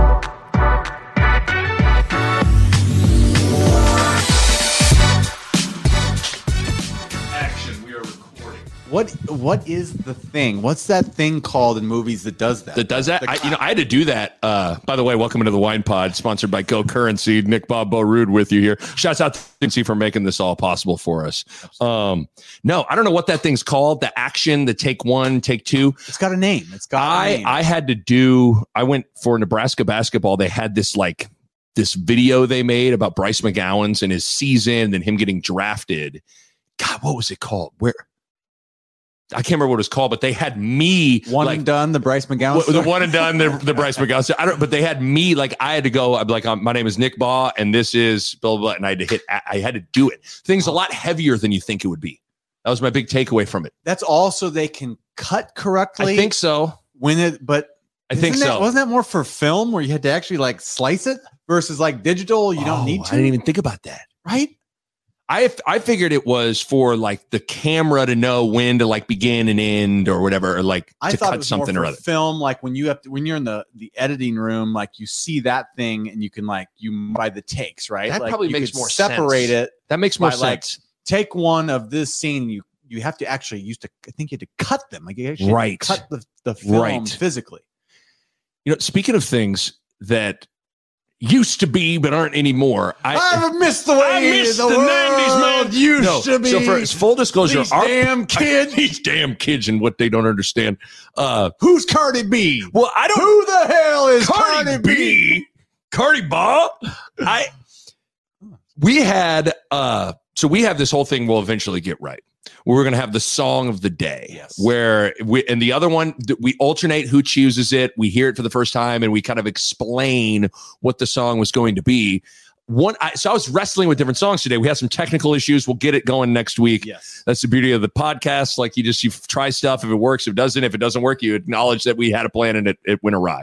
Action. What what is the thing? What's that thing called in movies that does that? That does that. I, you know, I had to do that. Uh, by the way, welcome into the Wine Pod, sponsored by Go Currency. Nick Bob Bo Ruud with you here. Shouts out to Currency for making this all possible for us. Um, no, I don't know what that thing's called. The action, the take one, take two. It's got a name. It's got a I name. I had to do. I went for Nebraska basketball. They had this like this video they made about Bryce McGowens and his season and him getting drafted. God, what was it called? Where I can't remember what it was called, but they had me one like and done. The Bryce McGowens. The one and done, the, the Bryce McGowens. So I don't, but they had me like I had to go. I'm like, my name is Nick Baugh, and this is blah, blah blah, and I had to hit. I had to do it. Things a lot heavier than you think it would be. That was my big takeaway from it. That's also they can cut correctly. I think so. when it, but I think that- so. Wasn't that more for film where you had to actually like slice it versus like digital? You don't oh, need to. I didn't even think about that. right? I I figured it was for like the camera to know when to like begin and end or whatever, or like I to thought cut something or other. film, like when you have to, when you're in the the editing room, like you see that thing and you can like you by the takes, right? That Like, probably makes more separate sense. it. That makes more by, like, sense. Take one of this scene. You you have to actually use to. I think you had to cut them. Like you actually Right. cut the the film Right. physically. You know, speaking of things that used to be but aren't anymore, I, I missed the way I missed the, the, world 90s, man. used No, to be. So for it's full disclosure, These our damn kids. these damn kids and what they don't understand. Uh, Who's Cardi B? well, I don't. Who the hell is Cardi, Cardi, B, B? Cardi Ba. I. We had uh, so we have this whole thing. We'll eventually get right. We're going to have the song of the day, Yes. where we and the other one we alternate who chooses it. We hear it for the first time, and we kind of explain what the song was going to be. One, I, so I was wrestling with different songs today. We had some technical issues. We'll get it going next week. Yes. That's the beauty of the podcast. Like you just you try stuff. If it works, if it doesn't, if it doesn't work, you acknowledge that we had a plan and it, it went awry.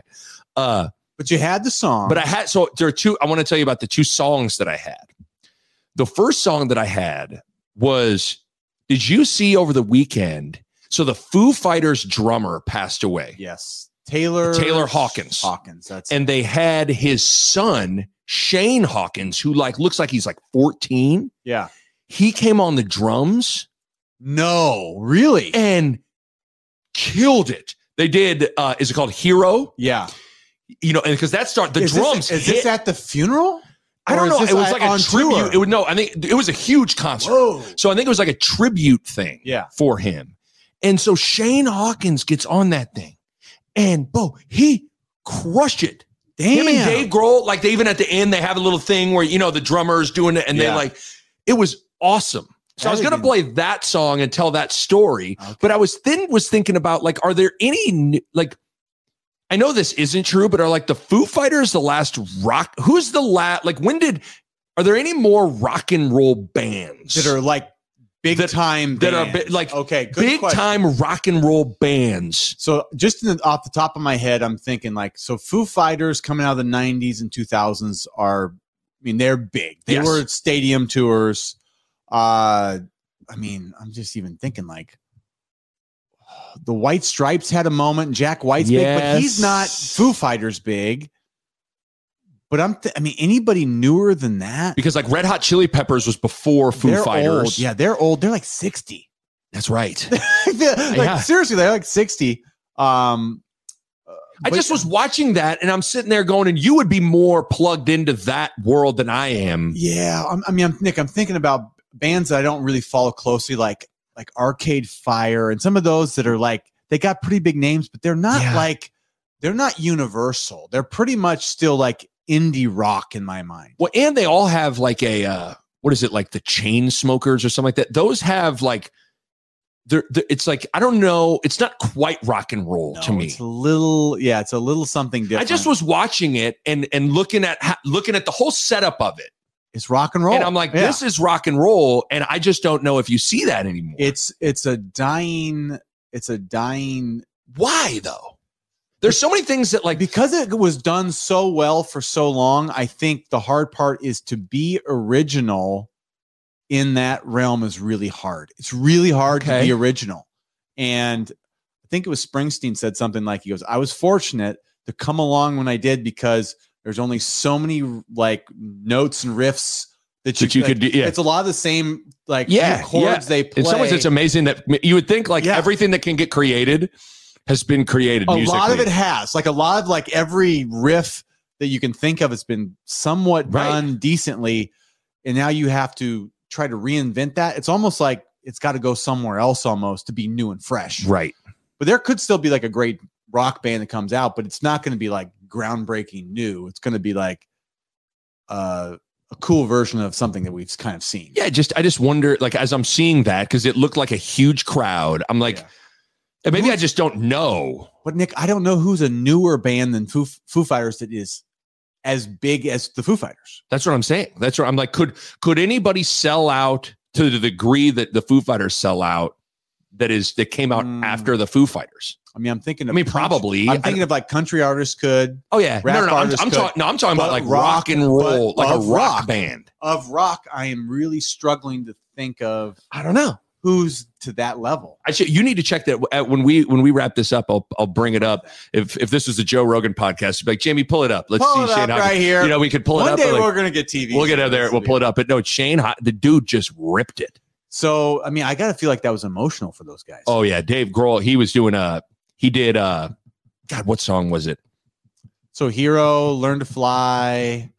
Uh, But you had the song. but I had so there are two. I want to tell you about the two songs that I had. The first song that I had was. Did you see over the weekend? So the Foo Fighters drummer passed away, yes, Taylor Taylor Hawkins. Hawkins. That's and they had his son Shane Hawkins, who like looks like he's like fourteen. yeah. He came on the drums No, really. and killed it. They did. uh Is it called Hero? yeah. You know, and because that start the is drums. This, is hit- this at the funeral? I don't know. It was like a tribute. tour? It would no. I think it was a huge concert. Whoa. So I think it was like a tribute thing Yeah. for him. And so Shane Hawkins gets on that thing, and Bo he crushed it. Damn. Him and Dave Grohl, like they even at the end they have a little thing where you know the drummer's doing it, and they like it was awesome. So I was gonna play that song and tell that story, Okay. but I was then was thinking about like, are there any like? I know this isn't true, but are like the Foo Fighters the last rock? Who's the last? Like when did? Are there any more rock and roll bands that are like big That- time that are bi- like okay, good big question. time rock and roll bands? So just in the, off the top of my head, I'm thinking like so Foo Fighters coming out of the 90s and 2000s are I mean they're big. They Yes. were stadium tours. Uh I mean, I'm just even thinking like the White Stripes had a moment. Jack White's big, but he's not Foo Fighters big. But I'm, th- I mean, anybody newer than that? Because like Red Hot Chili Peppers was before Foo They're Fighters. Old. Yeah, they're old. They're like 60. that's right. Like Yeah. seriously, they're like 60. Um, I but- just was watching that and I'm sitting there going, and you would be more plugged into that world than I am. Yeah, I'm, I mean, I'm Nick. I'm thinking about bands that I don't really follow closely, like like Arcade Fire, and some of those that are like they got pretty big names, but they're not Yeah. like they're not universal. They're pretty much still like indie rock in my mind. Well, and they all have like a uh, what is it like the Chainsmokers or something like that. Those have like they're, they're- it's like I don't know. It's not quite rock and roll to me. it's a little, yeah, it's a little something different. I just was watching it and and looking at looking at the whole setup of it, it's rock and roll, and I'm like, Yeah. this is rock and roll, and I just don't know if you see that anymore. It's it's a dying, it's a dying why though? There's so many things that like because it was done so well for so long. I think the hard part is to be original in that realm is really hard. It's really hard to be original, and I think it was Springsteen said something like he goes, "I was fortunate to come along when I did because there's only so many like notes and riffs." That you, That you like, could do- yeah. It's a lot of the same like Yeah, chords yeah. they play. in some ways it's amazing that you would think like Yeah. everything that can get created has been created a musically. lot of it has like a lot of like every riff that you can think of has been somewhat Right. done decently and now you have to try to reinvent that it's almost like it's got to go somewhere else almost to be new and fresh right. but there could still be like a great rock band that comes out but it's not going to be like groundbreaking new it's going to be like uh, a cool version of something that we've kind of seen Yeah, just I just wonder like as I'm seeing that because it looked like a huge crowd. I'm like, Yeah. maybe I just don't know. But Nick, I don't know who's a newer band than Foo, Foo Fighters that is as big as the Foo Fighters. That's what I'm saying. That's what I'm like. Could could anybody sell out to the degree that the Foo Fighters sell out? That is that came out Mm. after the Foo Fighters. I mean, I'm thinking. I Of mean, country- probably. I'm thinking of like country artists could Oh yeah, no, Rap no, no. I'm, artists I'm talking. No, I'm talking about like rock, rock- and roll, like a rock, rock. band. of rock. I am really struggling to think of I don't know. who's to that level. I should, you need to check that uh, when we when we wrap this up. I'll I'll bring it up. If if this was the Joe Rogan podcast, be like Jamie, pull it up. Let's Pull see Shane. right here. You know, we could pull One it up. One day like, we're gonna get TV. we'll get out there. We'll pull it up. But no, Shane, the dude just ripped it. So I mean, I gotta feel like that was emotional for those guys. Oh yeah, Dave Grohl. He was doing a. He did. uh God, what song was it? so Hero, Learn to Fly.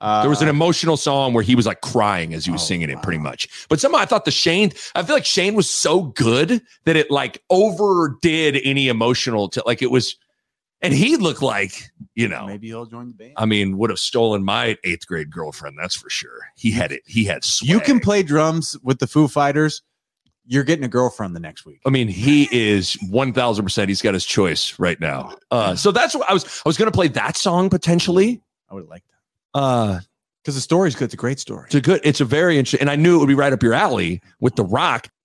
Uh, There was an emotional song where he was like crying as he was Oh, singing it, pretty much. But somehow I thought the Shane. I feel like Shane was so good that it like overdid any emotional. To, like it was, and he looked like you know. maybe he'll join the band. I mean, would have stolen my eighth grade girlfriend. That's for sure. He had it. He had. Swag. you can play drums with the Foo Fighters. You're getting a girlfriend the next week. I mean, he is one thousand percent. He's got his choice right now. Uh, so that's what I was. I was going to play that song potentially. I would like that Uh, because the story's good. It's a great story. it's a good. It's a very interesting, and I knew it would be right up your alley with the Rock.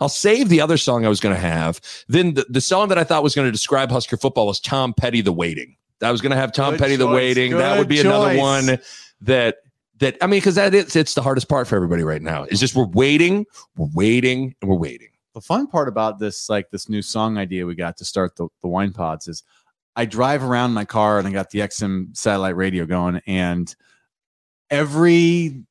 I'll save the other song I was going to have. Then the, the song that I thought was going to describe Husker football was Tom Petty, The Waiting. I was going to have Tom Good Petty, The choice. Waiting. that would Good be another one that that I mean, because that is it's the hardest part for everybody right now. Is just we're waiting, we're waiting, and we're waiting. the fun part about this like this new song idea we got to start the, the wine pods is i drive around my car and i got the xm satellite radio going and every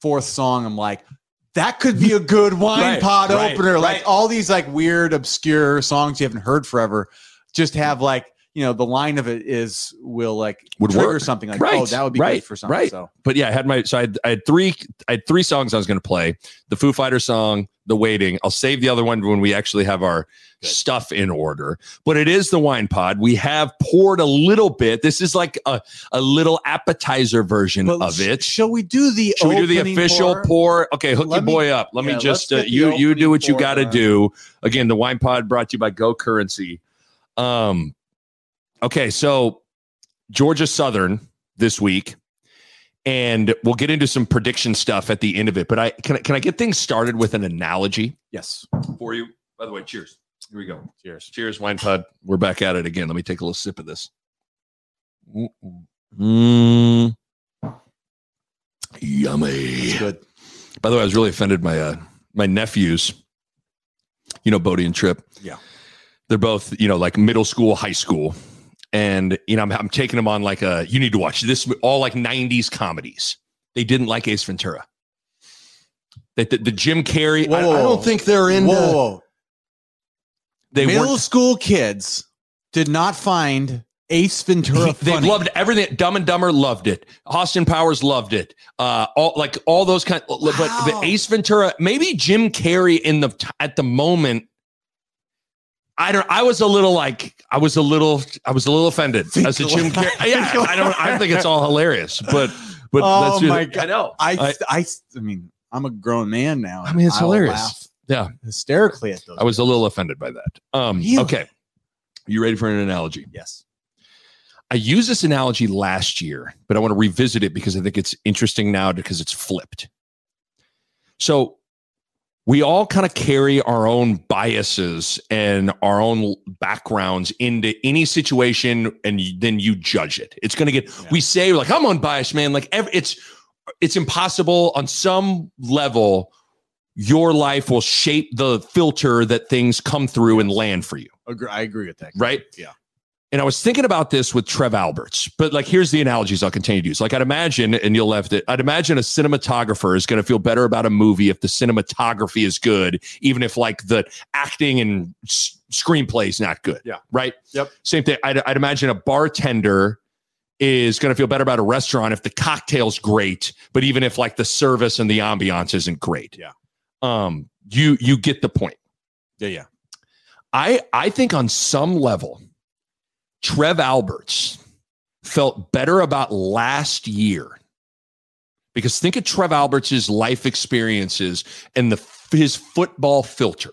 fourth song i'm like that could be a good wine Right, pod right, opener. Like all these like weird obscure songs you haven't heard forever just have like you know the line of it is will like Would trigger work. something like Right, oh that would be right, for something right. so But yeah, I had my so I had, I had three I had three songs I was going to play. The Foo Fighter song, The Waiting. I'll save the other one when we actually have our Good. stuff in order. But it is the wine pod. We have poured a little bit. This is like a, a little appetizer version But of it. shall we do the Should we do the official pour? pour? Okay, hook Let your me- boy up. Let yeah, me just uh, you you do what you got to done. do. Again, the wine pod brought to you by Go Currency. Um, okay, so Georgia Southern this week, and we'll get into some prediction stuff at the end of it. But I can I- can I get things started with an analogy yes for you? By the way, cheers. Here we go. Cheers. Cheers, wine pod. We're back at it again. Let me take a little sip of this. Mm. Yummy. Good. By the way, I was really offended. My uh, my nephews, you know, Bodie and Trip. Yeah. they're both you know like middle school, high school, and you know I'm, I'm taking them on like a you need to watch this all like '90s comedies. They didn't like Ace Ventura. That the, the Jim Carrey. Whoa, I, I don't think they're in Whoa. They Middle school kids did not find Ace Ventura He- they loved everything. Dumb and Dumber loved it. Austin Powers loved it. Uh, all like all those kind. But, but Ace Ventura, maybe Jim Carrey in the at the moment. I don't. I was a little like I was a little I was a little offended as a Jim Carrey. Yeah, I don't. I think it's all hilarious, but but Oh that's just- my God. I know. I, I- I, I mean, I'm a grown man now. I mean, it's I will hilarious. laugh Yeah, hysterically at those. I was a little offended by that. Um, Really? okay, you ready for an analogy? yes. I used this analogy last year, but I want to revisit it because I think it's interesting now because it's flipped. So we all kind of carry our own biases and our own backgrounds into any situation, and you- then you judge it. It's going to get. Yeah. We say like I'm unbiased, man. Like ev- it's it's impossible on some level. Your life will shape the filter that things come through and land for you I agree with that. right? Yeah. And I was thinking about this with Trev Alberts, but like here's the analogies I'll continue to use. Like I'd imagine, and you'll left it. I'd imagine a cinematographer is going to feel better about a movie if the cinematography is good, even if like the acting and s- screenplay is not good. Yeah. Right. Yep. Same thing. I'd, I'd imagine a bartender is going to feel better about a restaurant if the cocktail's great, but even if like the service and the ambiance isn't great. Yeah. Um. You you get the point. Yeah, yeah. I I think on some level, Trev Alberts felt better about last year because think of Trev Alberts' life experiences and the his football filter.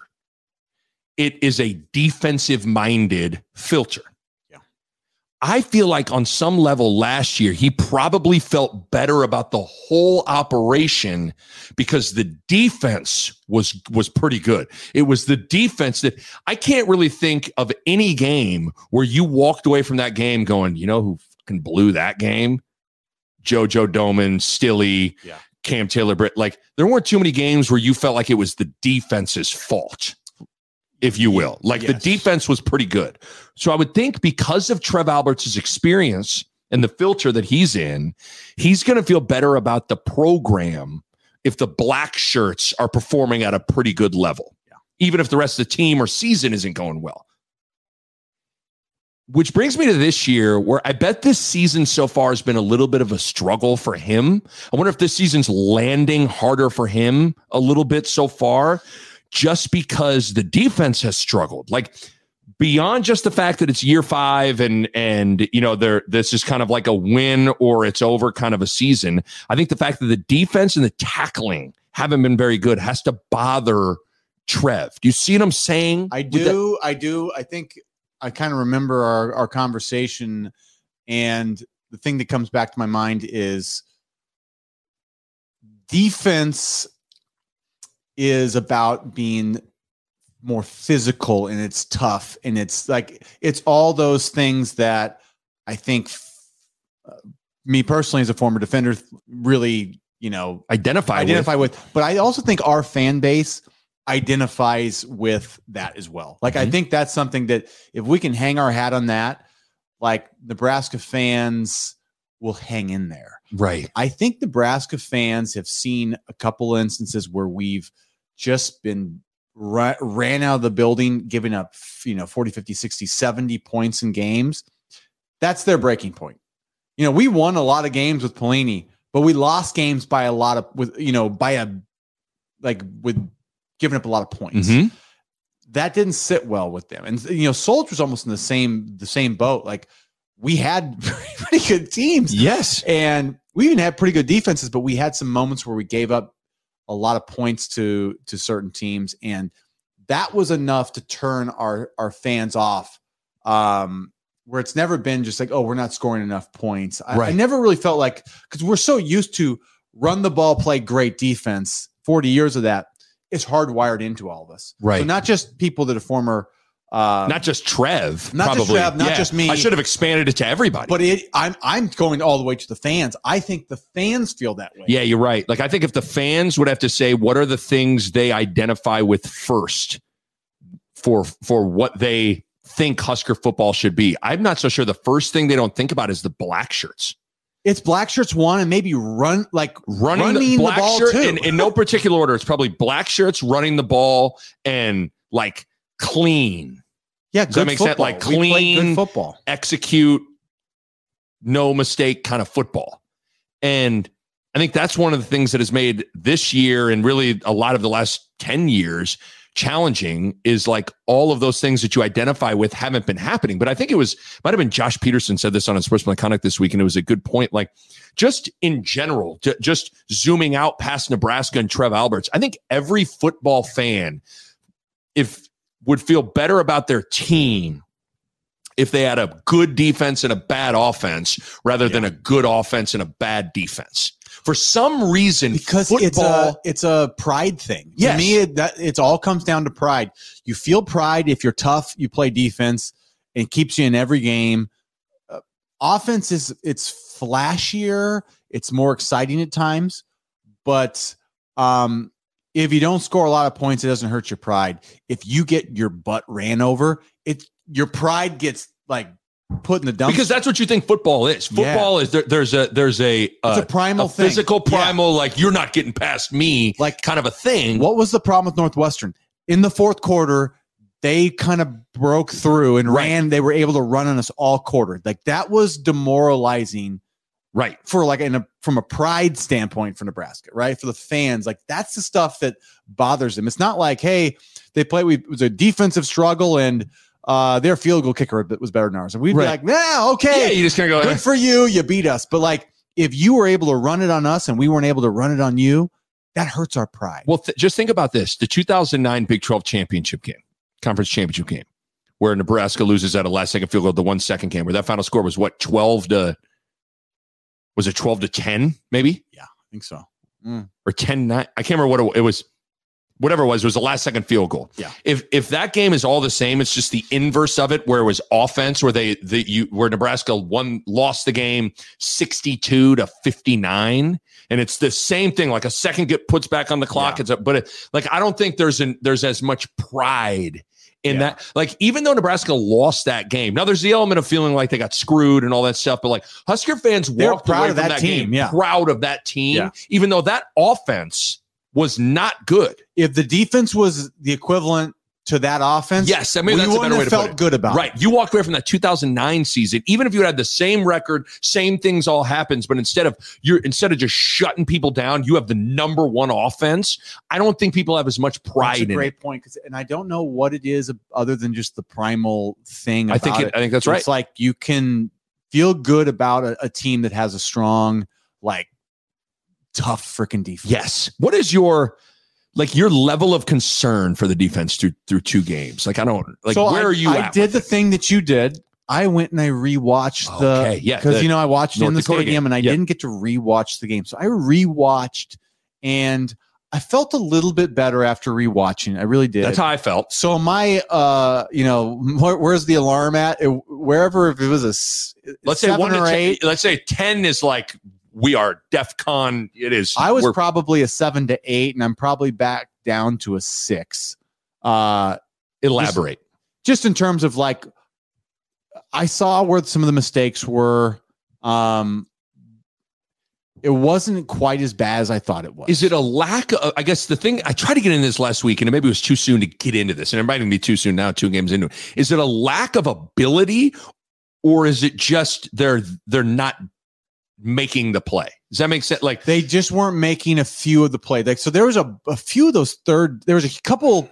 It is a defensive minded filter. I feel like on some level last year, he probably felt better about the whole operation because the defense was was pretty good. It was the defense that I can't really think of any game where you walked away from that game going, you know who fucking blew that game? JoJo Domann, Stille, Yeah. Cam Taylor Britt. Like there weren't too many games where you felt like it was the defense's fault, if you will. Like the defense was pretty good. So I would think because of Trev Alberts' experience and the filter that he's in, he's going to feel better about the program if the black shirts are performing at a pretty good level, Yeah. even if the rest of the team or season isn't going well. Which brings me to this year, where I bet this season so far has been a little bit of a struggle for him. I wonder if this season's landing harder for him a little bit so far, just because the defense has struggled. Like beyond just the fact that it's year five and and you know there this is kind of like a win or it's over kind of a season. I think the fact that the defense and the tackling haven't been very good has to bother Trev. Do you see what I'm saying? I do. I do. I think I kind of remember our, our conversation, and the thing that comes back to my mind is defense is about being more physical and it's tough and it's like it's all those things that I think uh, me personally as a former defender really you know identify, identify with. with. But I also think our fan base identifies with that as well. Like I Mhm. think that's something that if we can hang our hat on that, like Nebraska fans will hang in there. Right. I think Nebraska fans have seen a couple instances where we've just been ra- ran out of the building, giving up, you know, 40, 50, 60, 70 points in games. That's their breaking point. You know, we won a lot of games with Pelini, but we lost games by a lot of with you know by a like with giving up a lot of points. Mhm. That didn't sit well with them, and you know, Solich's almost in the same the same boat. Like we had pretty good teams, Yes. and we even had pretty good defenses, but we had some moments where we gave up a lot of points to to certain teams, and that was enough to turn our our fans off. Um, where it's never been just like, oh, we're not scoring enough points. I, I never really felt like because we're so used to run the ball, play great defense. Forty years of that, it's hardwired into all of us. Right. So not just people that are former Uh, not just Trev. Not just. Trev, not just me. I should have expanded it to everybody. but it, I'm I'm going all the way to the fans. I think the fans feel that way. yeah, you're right. Like I think if the fans would have to say what are the things they identify with first for for what they think Husker football should be, I'm not so sure. The first thing they don't think about is the black shirts. It's black shirts one and maybe run like running, running the the ball shirt too. in, in no particular order. It's probably black shirts, running the ball, and like clean, yeah, Does that make sense? Like clean- good football. execute, no mistake kind of football. And I think that's one of the things that has made this year and really a lot of the last 10 years challenging is like all of those things that you identify with haven't been happening. But I think it was, might have been Josh Peterson said this on his Sportsman Conduct this week, and it was a good point. Like just in general, ju- just zooming out past Nebraska and Trev Alberts, I think every football fan, if would feel better about their team if they had a good defense and a bad offense rather than a good offense and a bad defense. For some reason, because football, it's a it's a pride thing. Yes. To me, it, that it all comes down to pride. You feel pride if you're tough. You play defense. It keeps you in every game. Uh, offense is it's flashier. It's more exciting at times, but um, if you don't score a lot of points, it doesn't hurt your pride. If you get your butt ran over, it your pride gets like put in the dumpster. because that's what you think football is. Yeah. Football is there, there's a there's a it's uh, a primal a physical Yeah. primal like you're not getting past me Like- kind of a thing. What was the problem with Northwestern? In the fourth quarter, they kind of broke through and Right. ran. They were able to run on us all quarter. Like that was demoralizing Right. for like in a from a pride standpoint for Nebraska, right? For the fans, like that's the stuff that bothers them. It's not like, hey, they play We it was a defensive struggle and uh their field goal kicker was better than ours. And we'd Right. be like, nah, Yeah, okay, you just kind of go. good for you. You beat us. But like if you were able to run it on us and we weren't able to run it on you, that hurts our pride. Well, th- just think about this: the 2009 Big 12 championship game, conference championship game, where Nebraska loses at a last-second field goal, the one second game, where that final score was what 12 to was it 12 to 10, maybe Yeah, I think so. Mm. or 10 9 I can't remember what it, it was. Whatever it was, it was a last second field goal. Yeah. If if that game is all the same, it's just the inverse of it, where it was offense, where they the you where Nebraska won lost the game sixty two to fifty nine, and it's the same thing. Like a second get puts back on the clock. Yeah. It's a, but it, like I don't think there's an there's as much pride in Yeah. that. Like even though Nebraska lost that game, now there's the element of feeling like they got screwed and all that stuff. But like Husker fans They're walked proud away of from that that, team, game, yeah. proud of that team, Yeah. even though that offense was not good. if the defense was the equivalent to that offense, Yes, I mean we that's a wouldn't better way to put felt it. good about Right. it. You walked away from that 2009 season, even if you had the same record, same things all happens, but instead of you're instead of just shutting people down, you have the number one offense. I don't think people have as much That's pride a in it. great point. 'cause- and I don't know what it is other than just the primal thing. I think it, I think that's right. It's like you can feel good about a, a team that has a strong, like tough freaking defense. Yes. What is your like your level of concern for the defense through through two games? Like I don't like So where I, are you I did the it? thing that you did. I went and I rewatched the yeah, because you know I watched it in the Dakota stadium game. and I Yeah. didn't get to rewatch the game. So I rewatched and I felt a little bit better after rewatching. I really did. That's how I felt. so my uh you know where, where's the alarm at It- wherever if it was a Let's say one or 10, eight let's say 10 is like we are DEF CON. It is i was probably a seven to eight and i'm probably back down to a six uh elaborate. just in terms of like i saw where some of the mistakes were um it wasn't quite as bad as i thought it was Is it a lack of, I guess the thing, I tried to get into this last week and maybe it was too soon to get into this and it might even be too soon now, two games into it. Is it a lack of ability or is it just they're, they're not making the play? Does that make sense? Like, they just weren't making a few of the play. Like so, there was a, a few of those third. There was a couple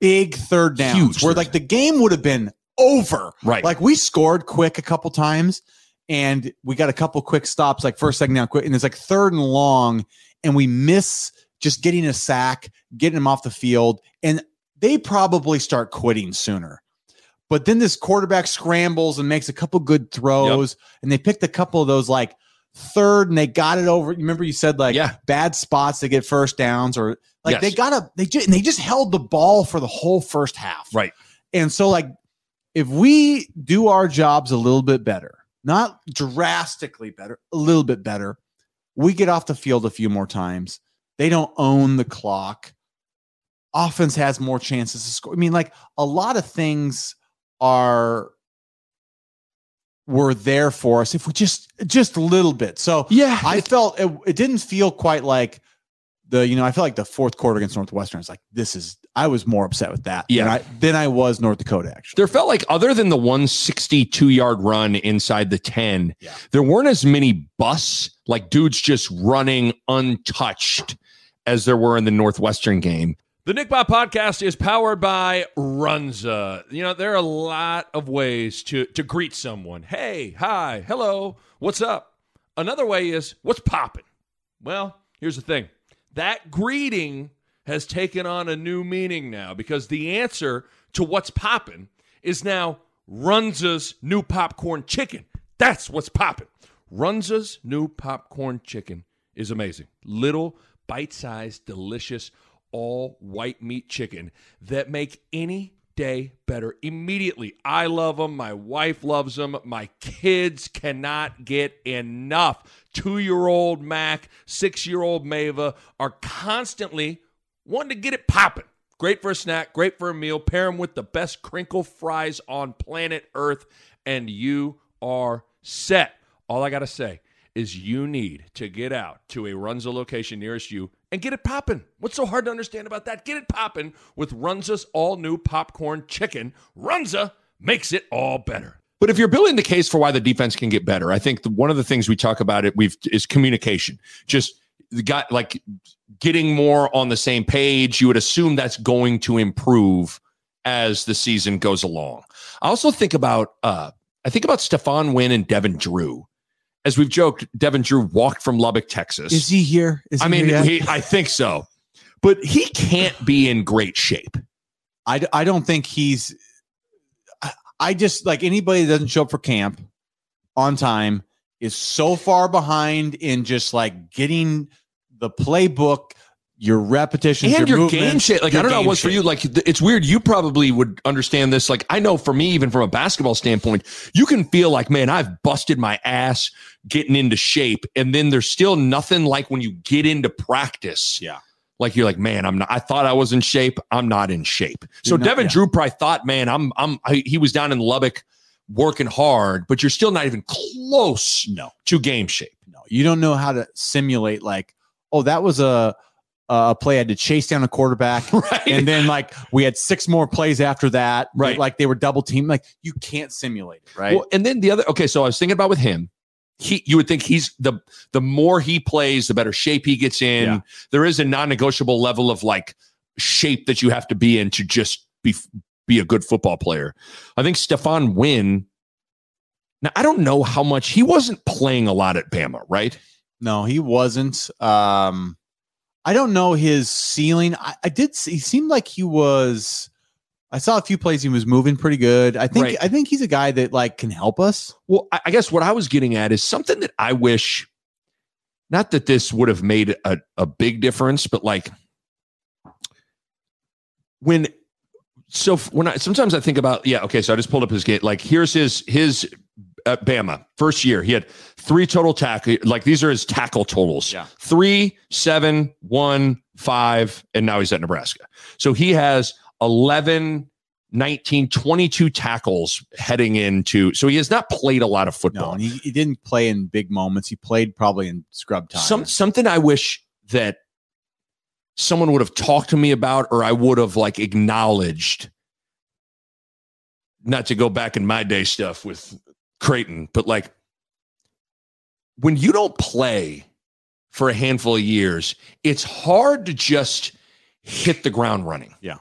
big third downs Huge where third like the game would have been over. right. Like we scored quick a couple times, and we got a couple quick stops, like first, second down, quick, and it's like third and long, and we miss just getting a sack, getting them off the field, and they probably start quitting sooner. But then this quarterback scrambles and makes a couple good throws, and they picked a couple of those like third, and they got it over. You remember you said like Yeah. bad spots to get first downs, or like Yes. they got a they just and they just held the ball for the whole first half, Right. And so, like, if we do our jobs a little bit better, not drastically better, a little bit better, we get off the field a few more times. They don't own the clock. Offense has more chances to score. I mean, like a lot of things are were there for us if we just just a little bit. So Yeah. I felt it, it didn't feel quite like the you know I felt like the fourth quarter against Northwestern. It's like this is I was more upset with that. Yeah. than I, than I was North Dakota actually. there felt like other than the 162 yard run inside the 10 Yeah. there weren't as many busts like dudes just running untouched as there were in the northwestern game The Nick Bob podcast is powered by Runza. You know, there are a lot of ways to to greet someone. Hey, hi, hello, what's up? Another way is what's popping? Well, here's the thing. That greeting has taken on a new meaning now because the answer to what's popping is now Runza's new popcorn chicken. That's what's popping. Runza's new popcorn chicken is amazing. Little bite-sized, delicious, all white meat chicken that make any day better immediately. I love them. My wife loves them. My kids cannot get enough. Two year old Mac, six year old Mava are constantly wanting to get it popping. Great for a snack, great for a meal. Pair them with the best crinkle fries on planet Earth, and you are set. All I got to say is you need to get out to a Runza location nearest you and get it popping. What's so hard to understand about that? Get it popping with Runza's all new popcorn chicken. Runza makes it all better. But if you're building the case for why the defense can get better, I think the, one of the things we talk about it we've is communication. Just guy like getting more on the same page. You would assume that's going to improve as the season goes along. I also think about uh I think about Stephon Wynn and Devin Drew. As we've joked, Devin Drew walked from Lubbock, Texas. Is he here? Is I he mean, here he, I think so, but he can't be in great shape. I, I don't think he's I, I just like anybody that doesn't show up for camp on time is so far behind in just like getting the playbook your repetitions and your, game movements, shape. Like I don't know game what's for you. Like it's weird. You probably would understand this. Like I know for me, even from a basketball standpoint, you can feel like, man, I've busted my ass getting into shape, and then there's still nothing like when you get into practice. Yeah. Like you're like, man, I'm not. I thought I was in shape. I'm not in shape. So not- Devin yeah. Drew probably thought, man, I'm. I'm. I, he was down in Lubbock working hard, but you're still not even close no to game shape. no you don't know how to simulate like oh that was a a play I had to chase down a quarterback Right. and then like we had six more plays after that Right. like they were double team like you can't simulate it right Well, and then the other okay, so I was thinking about with him. He you would think he's the the more he plays, the better shape he gets in. Yeah. There is a non-negotiable level of like shape that you have to be in to just be be a good football player. I think Stephon Wynn. Now I don't know how much he wasn't playing a lot at Bama, right? No, he wasn't. Um, I don't know his ceiling. I, I did see, he seemed like he was. I saw a few plays he was moving pretty good. I think Right. I think he's a guy that like can help us. Well, I I guess what I was getting at is something that I wish, not that this would have made a, a big difference, but like when, so when I sometimes I think about, yeah, okay, so I just pulled up his gate. Like here's his his at Bama first year, he had three total tackle. Like these are his tackle totals: Yeah. three, seven, one, five, and now he's at Nebraska. So he has 11 19 22 tackles heading into so he has not played a lot of football and he, he didn't play in big moments. He played probably in scrub time. some something i wish that someone would have talked to me about or i would have like acknowledged not to go back in my day stuff with creighton but like when you don't play for a handful of years it's hard to just hit the ground running Yeah.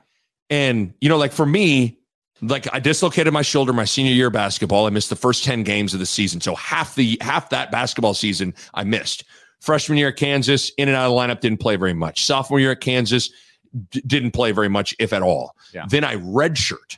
and you know like for me like I dislocated my shoulder my senior year basketball. I missed the first 10 games of the season. So half the half that basketball season I missed. Freshman year at Kansas, in and out of the lineup, didn't play very much. Sophomore year at Kansas, d- didn't play very much, if at all. Yeah. Then I redshirt.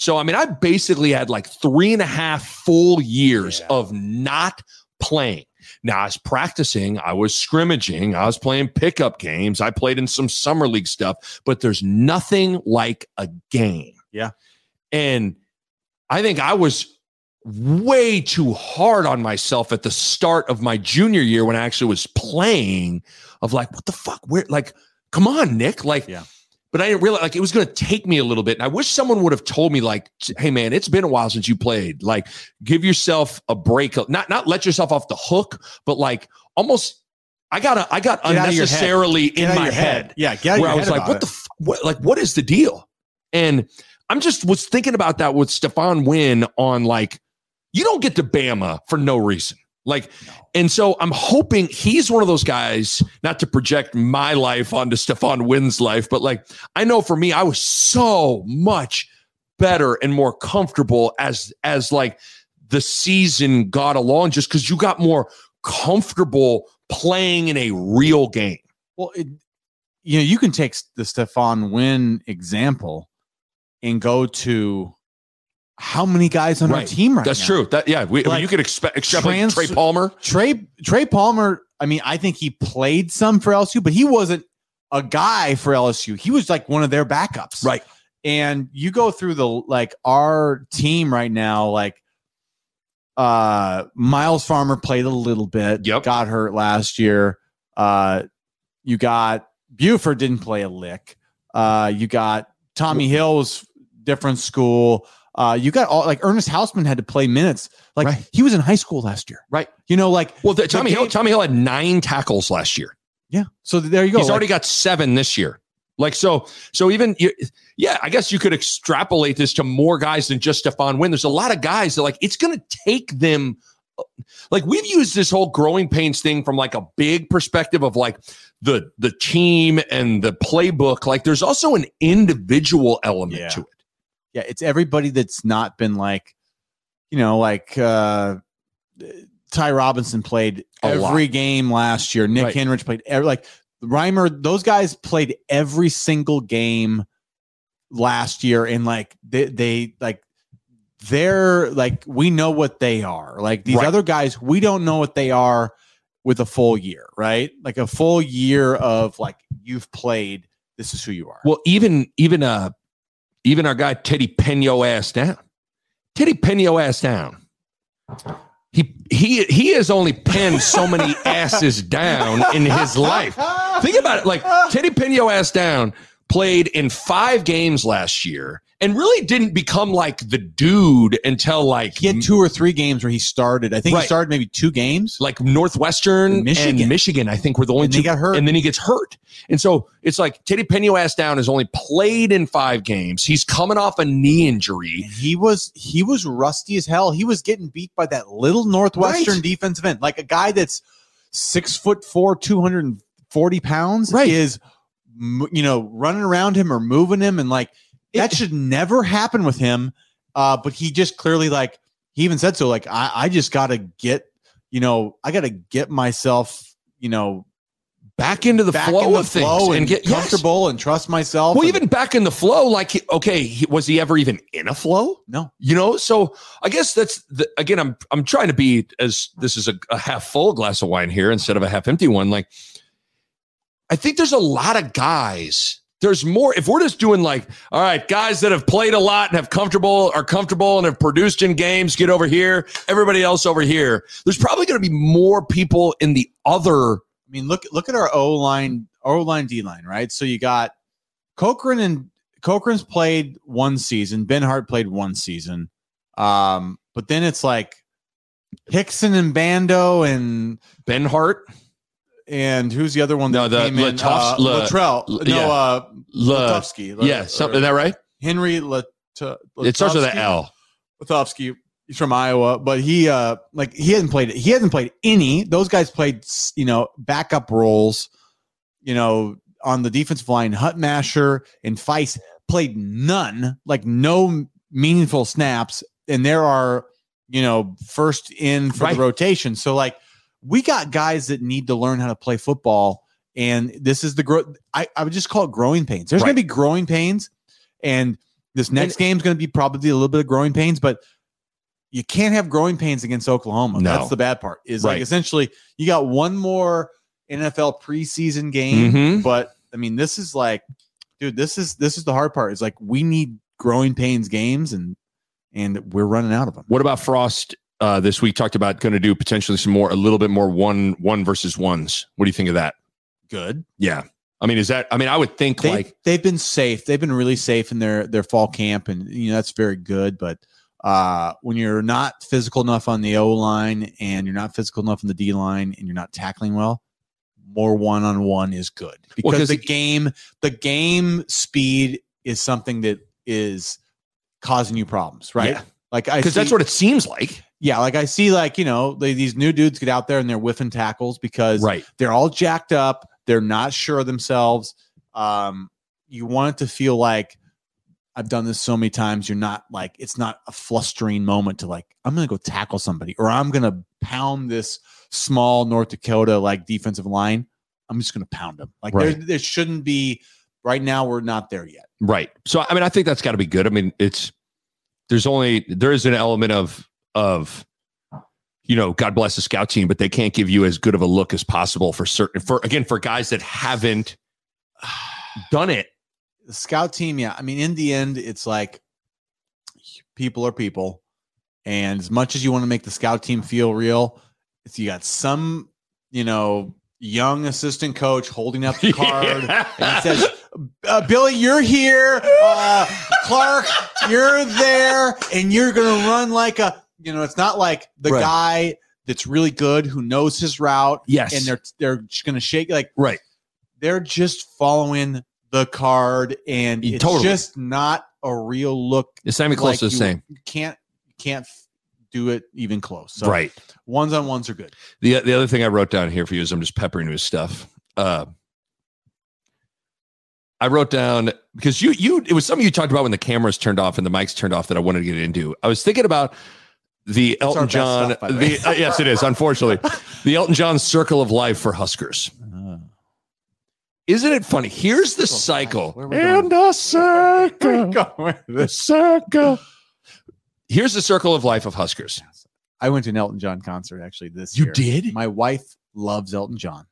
So I mean, I basically had like three and a half full years Yeah. of not playing. Now I was practicing, I was scrimmaging, I was playing pickup games, I played in some summer league stuff, but there's nothing like a game. Yeah. And I think I was way too hard on myself at the start of my junior year when I actually was playing of like, what the fuck? Where like, come on, Nick. Like, Yeah. But I didn't realize like it was gonna take me a little bit. And I wish someone would have told me, like, hey man, it's been a while since you played. Like, give yourself a break. Not not let yourself off the hook, but like almost I got a, I got Get out of your head. unnecessarily in my your head Yeah, get where I was head like, what it. the, f- what, like, what is the deal? And I'm just was thinking about that with Stephon Wynn on like, you don't get to Bama for no reason. Like, and so I'm hoping he's one of those guys, not to project my life onto Stephon Wynn's life, but like, I know for me, I was so much better and more comfortable as, as like the season got along, just because you got more comfortable playing in a real game. Well, it, you know, you can take the Stephon Wynn example and go to how many guys on our team right That's now. true. That yeah, we, I mean, you could expect extrapolate trans- Trey Palmer. Trey Trey Palmer. I mean, I think he played some for LSU, but he wasn't a guy for LSU. He was like one of their backups, Right. And you go through the like our team right now, like uh Myles Farmer played a little bit, Yep. got hurt last year. Uh you got Buford didn't play a lick. Uh you got Tommy Hill was different school. Uh you got all like Ernest Hausmann had to play minutes. Like Right. he was in high school last year. Right. You know, like Well, the, Tommy Hill. Tommy Hill had nine tackles last year. yeah. So there you go. He's Like, already got seven this year. Like so, so even you, yeah, I guess you could extrapolate this to more guys than just Stephon Wynn. There's a lot of guys that like it's going to take them. Like we've used this whole growing pains thing from like a big perspective of like the the team and the playbook. Like there's also an individual element Yeah. to it. Yeah, it's everybody that's not been like, you know, like uh Ty Robinson played A lot. every game last year. Nick Right. Henrich played every like Reimer, those guys played every single game last year and like they, they like they're like we know what they are. Like these Right. other guys, we don't know what they are with a full year, right? Like a full year of like you've played, this is who you are. Well, even even uh even our guy Teddy Peno ass down. Teddy Peno ass down. He he he has only penned so many asses down in his life. Think about it. Like Teddy Peno ass down played in five games last year and really didn't become like the dude until like He had two or three games where he started. I think Right. he started maybe two games. like Northwestern And Michigan. and Michigan, I think were the only And two. he got hurt. And then he gets hurt. And so it's like Teddy Peno ass down has only played in five games. He's coming off a knee injury. he was he was rusty as hell. He was getting beat by that little Northwestern Right. defensive end, like a guy that's six foot four, two hundred and forty pounds, Right. is you know running around him or moving him, and like that It- should never happen with him. Uh, but he just clearly like he even said so. Like I, I just got to get you know I got to get myself you know Back into the back flow in the of things flow and, get yes. comfortable and trust myself. Well, and- even back in the flow, like okay, he, was he ever even in a flow? no, You know, so I guess that's the, again. I'm I'm trying to be as this is a, a half full glass of wine here instead of a half empty one. Like, I think there's a lot of guys. There's more. If we're just doing like, all right, guys that have played a lot and have comfortable are comfortable and have produced in games, get over here. Everybody else over here. There's probably going to be more people in the other. I mean, look look at our O line, O line, D line, right? So you got Corcoran and Corcoran's played one season. Benhart played one season. Um, but then it's like Hixson and Bando and Benhart, and who's the other one? No, that the came Uh, La- Latrell. La- no, yeah. uh. La- yeah, or something is that right? Henry Lat- It starts with an? L. Lutovsky. He's from Iowa, but he uh like he hasn't played he hasn't played any. Those guys played you know backup roles, you know, on the defensive line. Hutmacher and Feist played none, like no meaningful snaps, and there are you know first in for Right. the rotation. So like we got guys that need to learn how to play football, and this is the growth. I I would just call it growing pains. There's Right. going to be growing pains, and this next game is going to be probably a little bit of growing pains, but you can't have growing pains against Oklahoma. No. That's the bad part. Is like essentially you got one more NFL preseason game, Mhm. but I mean this is like, dude, this is this is the hard part. Is like we need growing pains games, and and we're running out of them. What about Frost? Uh, this week talked about going to do potentially some more, a little bit more one one versus ones. What do you think of that? Good. Yeah, I mean, is that? I mean, I would think They like they've been safe. They've been really safe in their their fall camp, and you know that's very good. But uh, when you're not physical enough on the O line, and you're not physical enough on the D line, and you're not tackling well, more one on one is good because 'cause the it- game the game speed is something that is causing you problems, right? Yeah. Like I because that's what it seems like, yeah, like I see like you know they, these new dudes get out there and they're whiffing tackles because right? they're all jacked up. They're not sure of themselves. Um, you want it to feel like I've done this so many times. You're not like it's not a flustering moment to like I'm gonna go tackle somebody or I'm gonna pound this small North Dakota like defensive line. I'm just gonna pound them. Like there, there shouldn't be. Right now, we're not there yet. Right. So I mean, I think that's got to be good. I mean, it's there's only there is an element of of you know, God bless the scout team, but they can't give you as good of a look as possible for certain for again for guys that haven't done it. the scout team, yeah. I mean, in the end, it's like people are people. And as much as you want to make the scout team feel real, if you got some, you know, young assistant coach holding up the card and it says, uh, Billy, you're here. Uh, Clark, you're there. And you're going to run like a, you know, it's not like the Right. guy that's really good who knows his route yes. and they're, they're just going to shake like, right. they're just following the card and Yeah, it's totally. just not a real look It's not even close like to the you same. can't you can't do it even close so right. ones on ones are good The the other thing I wrote down here for you is I'm just peppering you with stuff. Uh, I wrote down because you you it was something you talked about when the cameras turned off and the mics turned off that I wanted to get into. I was thinking about the Elton John. stuff, the the, uh, yes, it is. Unfortunately, the Elton John Circle of Life for Huskers. Isn't it funny? Here's the cycle. Where are going? And a circle, Going with a this. circle. Here's the circle of life of Huskers. i went to an elton john concert actually this You year did? my wife loves elton john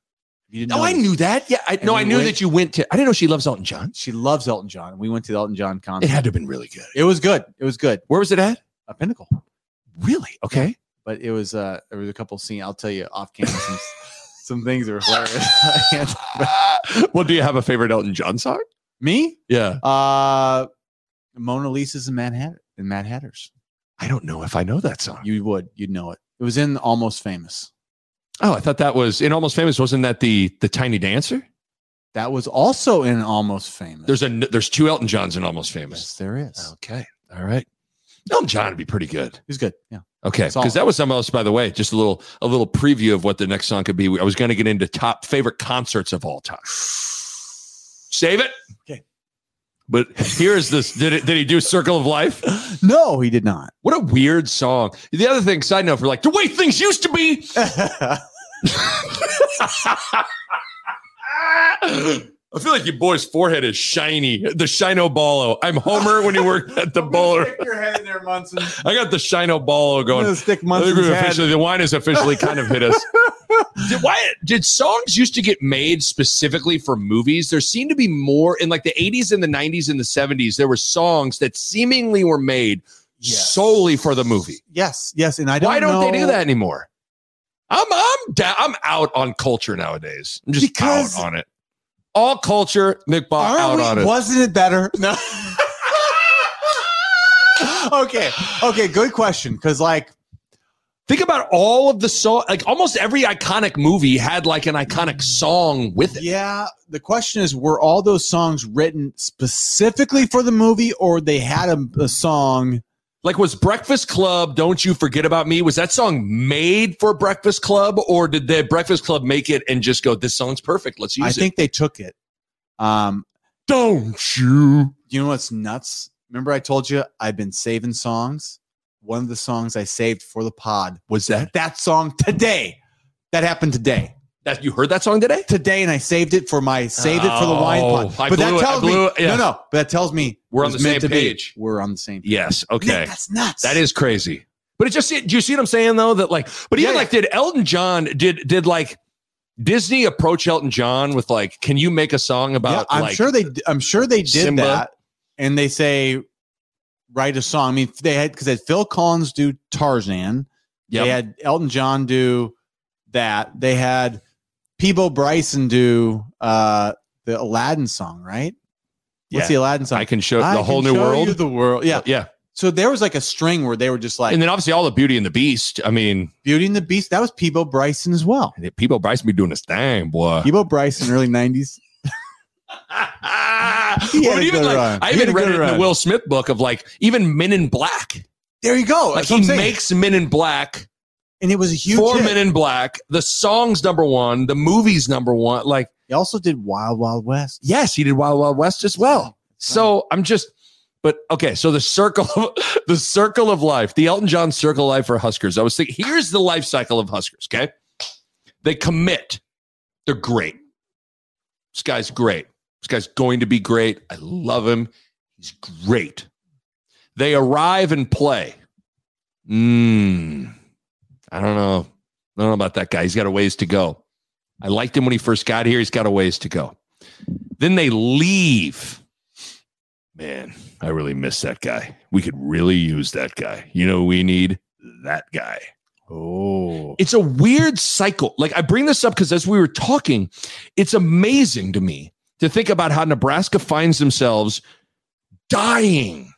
you didn't No, know I knew that. Yeah, I, no, we I knew went- that you went to. I didn't know she loves Elton John. she loves elton john we went to the elton john concert It had to have been really good. it was good it was good Where was it at? a pinnacle Really? Okay. but it was uh there was a couple scenes i'll tell you off camera some, some things that were hilarious well, do you have a favorite Elton John song? me Yeah. Uh Mona Lisa's and Mad Hatter and Mad Hatters. I don't know if I know that song. You would, you'd know it. It was in Almost Famous. Oh, I thought that was in Almost Famous. Wasn't that the the Tiny Dancer? That was also in Almost Famous. There's a there's two Elton Johns in Almost Famous. yes, there is. Okay. All right. Elton John would be pretty good. He's good. Yeah. Okay, because that was something else. By the way, just a little a little preview of what the next song could be. I was going to get into top favorite concerts of all time. Save it. Okay. But here's this. Did it? Did he do Circle of Life? No, he did not. What a weird song. The other thing, side note, for like the way things used to be. I feel like your boy's forehead is shiny. The Shino Ballo. I'm Homer when you work at the bowler. Stick your head in there, Munson. I got the Shino Ballo I'm going. stick Munson's head. the wine has officially kind of hit us. did, why did songs used to get made specifically for movies? There seemed to be more in like the 80s and the 90s and the 70s. There were songs that seemingly were made Yes. solely for the movie. Yes, yes, and I don't. Why don't they do that anymore? I'm I'm da- I'm out on culture nowadays. I'm just Because- out on it. All culture, Nick Aren't out we- on it. Wasn't it better? No. okay. Okay. Good question. Because like Think about all of the song. Like almost every iconic movie had like an iconic song with it. Yeah, the question is were all those songs written specifically for the movie or they had a, a song Like, was Breakfast Club, Don't You Forget About Me, was that song made for Breakfast Club or did the Breakfast Club make it and just go, this song's perfect? Let's use I it. I think they took it. Um Don't you? you know what's nuts? Remember I told you I've been saving songs? One of the songs I saved for the pod Was that, that song today. That happened today. That you heard that song today? Today and I saved it for my saved it for the wine Oh, pod. I but that it. Tells me it. Yeah. No, no, but that tells me We're on the same to be. page. We're on the same page. Yes. Okay. Nick, that's nuts. That is crazy. But it just, do you see what I'm saying though? That like, but even Yeah, like, did Elton John, did, did like Disney approach Elton John with like, can you make a song Yeah, about I'm like, sure they. I'm sure they did Simba? that, and they say write a song. I mean, they had because they had Phil Collins do Tarzan. Yep. They had Elton John do that. They had Peabo Bryson do uh, the Aladdin song, right? What's Yeah. the Aladdin song? I can show I the whole new world. the world. Yeah. yeah. So there was like a string where they were just like and then obviously all the Beauty and the Beast. I mean, Beauty and the Beast. That was Peabo Bryson as well. people Bryson be doing this thing, boy. Peabo Bryson, early '90s. He Or even like, run. I even read it in the. Will Smith book of like even Men in Black. There you go. Like That's he makes Men in Black and it was a huge. Four hit. Men in Black. The song's number one. The movie's number one. Like He also did Wild Wild West. yes, he did Wild Wild West as well. So I'm just, but okay. So the circle, the circle of life, the Elton John circle of life for Huskers. I was thinking, here's the life cycle of Huskers. Okay, they commit. They're great. This guy's great. This guy's going to be great. I love him. He's great. They arrive and play. Mm, I don't know. I don't know about that guy. He's got a ways to go. I liked him when he first got here. He's got a ways to go. Then they leave. Man, I really miss that guy. We could really use that guy. You know, we need that guy. Oh, It's a weird cycle. Like I bring this up because as we were talking, it's amazing to me to think about how Nebraska finds themselves dying,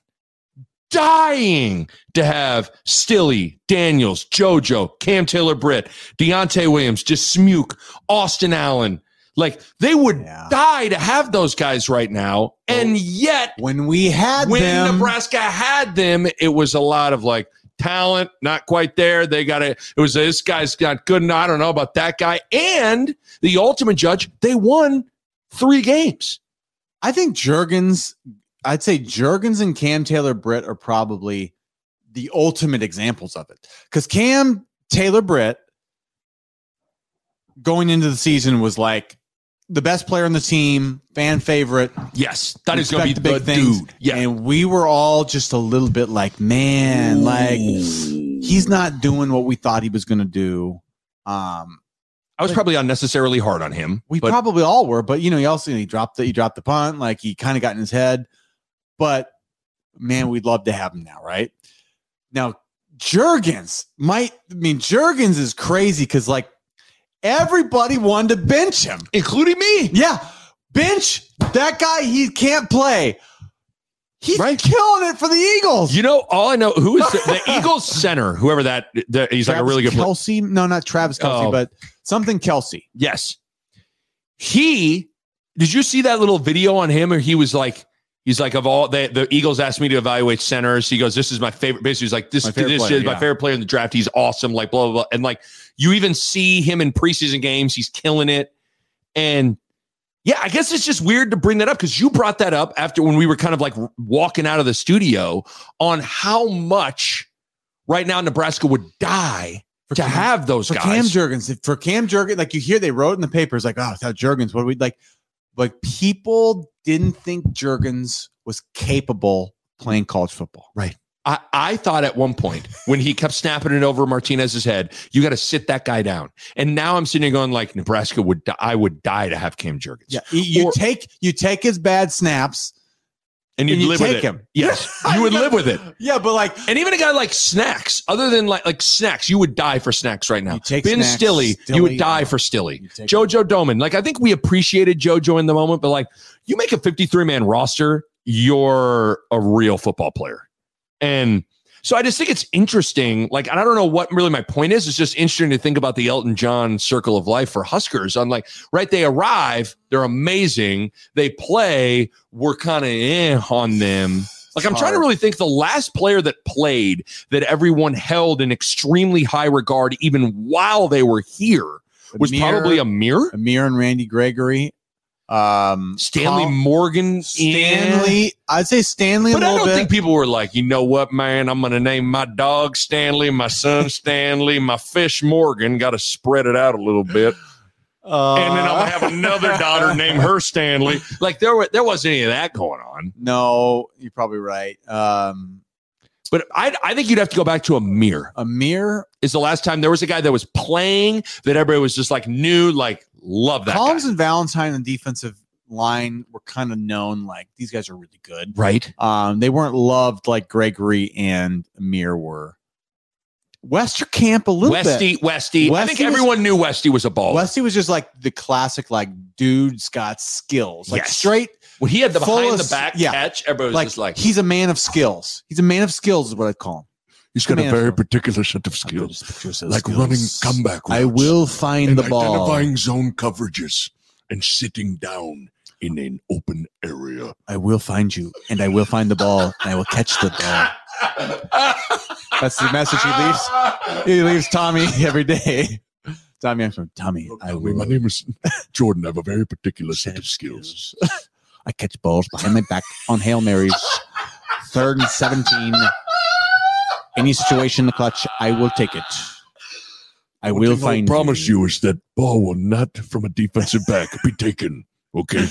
dying to have Stille, Daniels, JoJo, Cam Taylor Britt, Deontai Williams, Dismuke, Austin Allen. Like they would Yeah. die to have those guys right now. And yet when we had when them, Nebraska had them, it was a lot of like talent, not quite there. They got it. It was this guy's not good. enough. I don't know about that guy. And the ultimate judge, they won three games. I think Jurgens. I'd say Jurgens and Cam Taylor Britt are probably the ultimate examples of it. Because Cam Taylor Britt going into the season was like the best player on the team, fan favorite. Yes, that is going to be the big things. dude. Yeah, And we were all just a little bit like, man, like he's not doing what we thought he was going to do. Um, I was probably unnecessarily hard on him. we probably all were, but you know, he also he dropped the he dropped the punt, like he kind of got in his head. But man, we'd love to have him now, right? Now, Jurgens might I mean Jurgens is crazy because like everybody wanted to bench him. including me. Yeah, bench that guy. He can't play. He's Right. killing it for the Eagles. You know, all I know who is the, the Eagles center, whoever that, the, he's like a really good player. Kelce. No, not Travis Kelce, Oh. but something Kelce. Yes. He did you see that little video on him or he was like he's like of all the, the Eagles asked me to evaluate centers. He goes, This is my favorite basically he's like this, My this player, is my yeah. favorite player in the draft. He's awesome, like blah blah blah. And like you even see him in preseason games, he's killing it. And yeah, I guess it's just weird to bring that up because you brought that up after when we were kind of like walking out of the studio on how much right now Nebraska would die For to Cam- have those guys. for guys. Cam Jurgens, for Cam Jurgens, like you hear they wrote in the papers, like, oh, without Jurgens, what do we like? Like people didn't think Jurgens was capable playing college football. Right. I, I thought at one point when he kept snapping it over Martinez's head, you got to sit that guy down. And now I'm sitting there going like Nebraska would die, I would die to have Cam Jurgens. Yeah, you, you Or- take you take his bad snaps and you'd and you live take with it. him. Yes, you would live with it. Yeah, but like And even a guy like Snacks, other than like like Snacks, you would die for Snacks right now. You take ben Snacks, Stille, you would die uh, for Stille. JoJo Domann, like I think we appreciated Jojo in the moment, but like you make a 53 man roster, you're a real football player. And so I just think it's interesting. Like, and I don't know what really my point is. It's just interesting to think about the Elton John circle of life for Huskers. On like, right, they arrive, they're amazing, they play, we're kind of eh on them. Like, I'm trying to really think the last player that played that everyone held in extremely high regard, even while they were here, was Ameer- probably Ameer, Ameer and Randy Gregory. Um, Stanley Col- Morgan. Stanley. I'd say Stanley But a I don't bit. think people were like, you know what, man? I'm going to name my dog Stanley, my son Stanley, my fish Morgan. Got to spread it out a little bit, Uh, and then I'm to have another daughter name her Stanley. Like there, were, there wasn't any of that going on. no, you're probably right. Um, But I, I think you'd have to go back to Ameer. Ameer Is the last time there was a guy that was playing that everybody was just like new, like love that Collins guy. and Valentine the defensive line were kind of known like these guys are really good. Right. Um, they weren't loved like Gregory and Ameer were. Westerkamp a little Westy, bit. Westy. Westy. I think Westy was- everyone knew Westy was a baller. Westy was just like the classic, like dude's got skills, like Yes. straight, when he had the behind of- the back yeah. catch, everybody was like, just like, he's a man of skills. He's a man of skills, is what I call him. He's got a very particular set of skills, like running comeback. I will find the ball. identifying zone coverages and sitting down in an open area. I will find you, and I will find the ball, and I will catch the ball. That's the message he leaves. He leaves Tommy every day. Tommy, I'm from Tommy. I Tommy, will my name is Jordan. I have a very particular set of skills. I catch balls behind my back on Hail Marys. Third and 17. Any situation in the clutch, I will take it. I One will thing find I promise you is that ball will not, from a defensive back, be taken. Okay.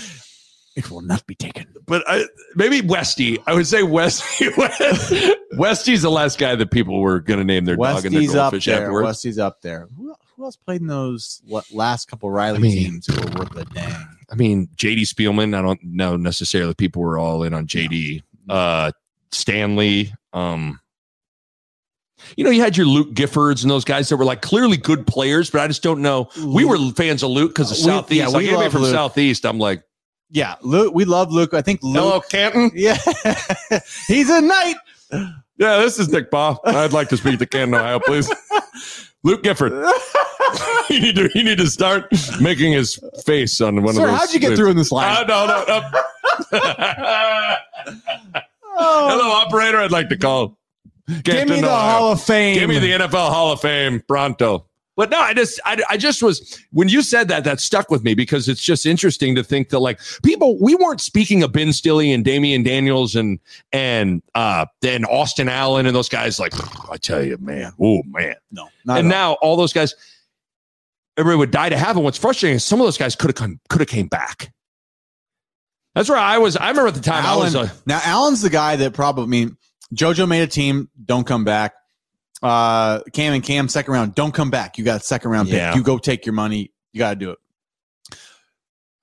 It will not be taken. but I, maybe Westy. I would say Westy. Westy's the last guy that people were going to name their dog and their Westy's up there. afterwards. Westy's up there. Who, who else played in those la- last couple Riley I mean- teams who were worth a dang? I mean, JD Spielman. I don't know necessarily people were all in on JD. Uh, Stanley. Um, you know, you had your Luke Giffords and those guys that were like clearly good players, but I just don't know. We were fans of Luke because of We- Southeast. yeah, like we anybody from Luke. Southeast, I'm like, Yeah, Luke. We love Luke. I think Luke. hello, Canton. Yeah, he's a knight. Yeah, this is Nick Baugh. I'd like to speak to Canton, Ohio, please. Luke Gifford. you need to you need to start making his face on one Sir, of those. how'd you get through in this Uh, line? no, no, no. Hello, operator. I'd like to call. Give me the. Hall of Fame. Give me the NFL Hall of Fame pronto. But no, I just, I, I just was when you said that, that stuck with me because it's just interesting to think that like people, we weren't speaking of Ben Stille and Damion Daniels and and uh and Austin Allen and those guys. Like I tell you, man, oh man, no, not and at all. now all those guys, everybody would die to have. And what's frustrating is some of those guys could have come, could have came back. That's where I was. I remember at the time I was. Allen, Uh, now Allen's the guy that probably. I mean, JoJo made a team. Don't come back. Uh, Cam and Cam second round. Don't come back. You got a second round Yeah. pick. You go take your money. You got to do it.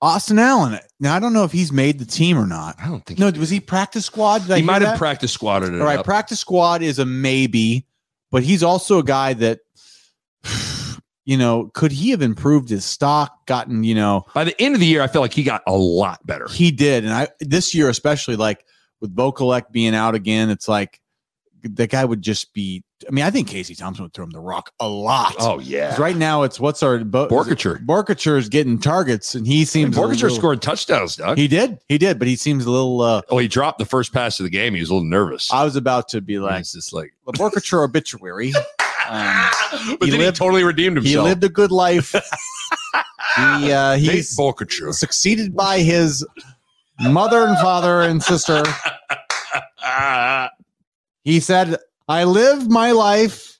Austin Allen. Now I don't know if he's made the team or not. I don't think No, was he practice squad? Did he might have that? practice squatted it. All right, up. practice squad is a maybe, but he's also a guy that, you know, could he have improved his stock? Gotten, you know, By the end of the year, I felt like he got a lot better. he did, and I this year especially like with Vokolek being out again, it's like that guy would just be. I mean, I think Casey Thompson would throw him the rock a lot. Oh yeah. right now it's what's our Bo- Borkature. Borkature's getting targets, and he seems a Borkature little- scored touchdowns, Doug. He did, he did, but he seems a little. uh oh, he dropped the first pass of the game. He was a little nervous. I was about to be like, just like, the Borkature obituary. Um, but he then lived- he totally redeemed himself. he lived a good life. he uh, he's succeeded by his mother and father and sister. He said, "I live my life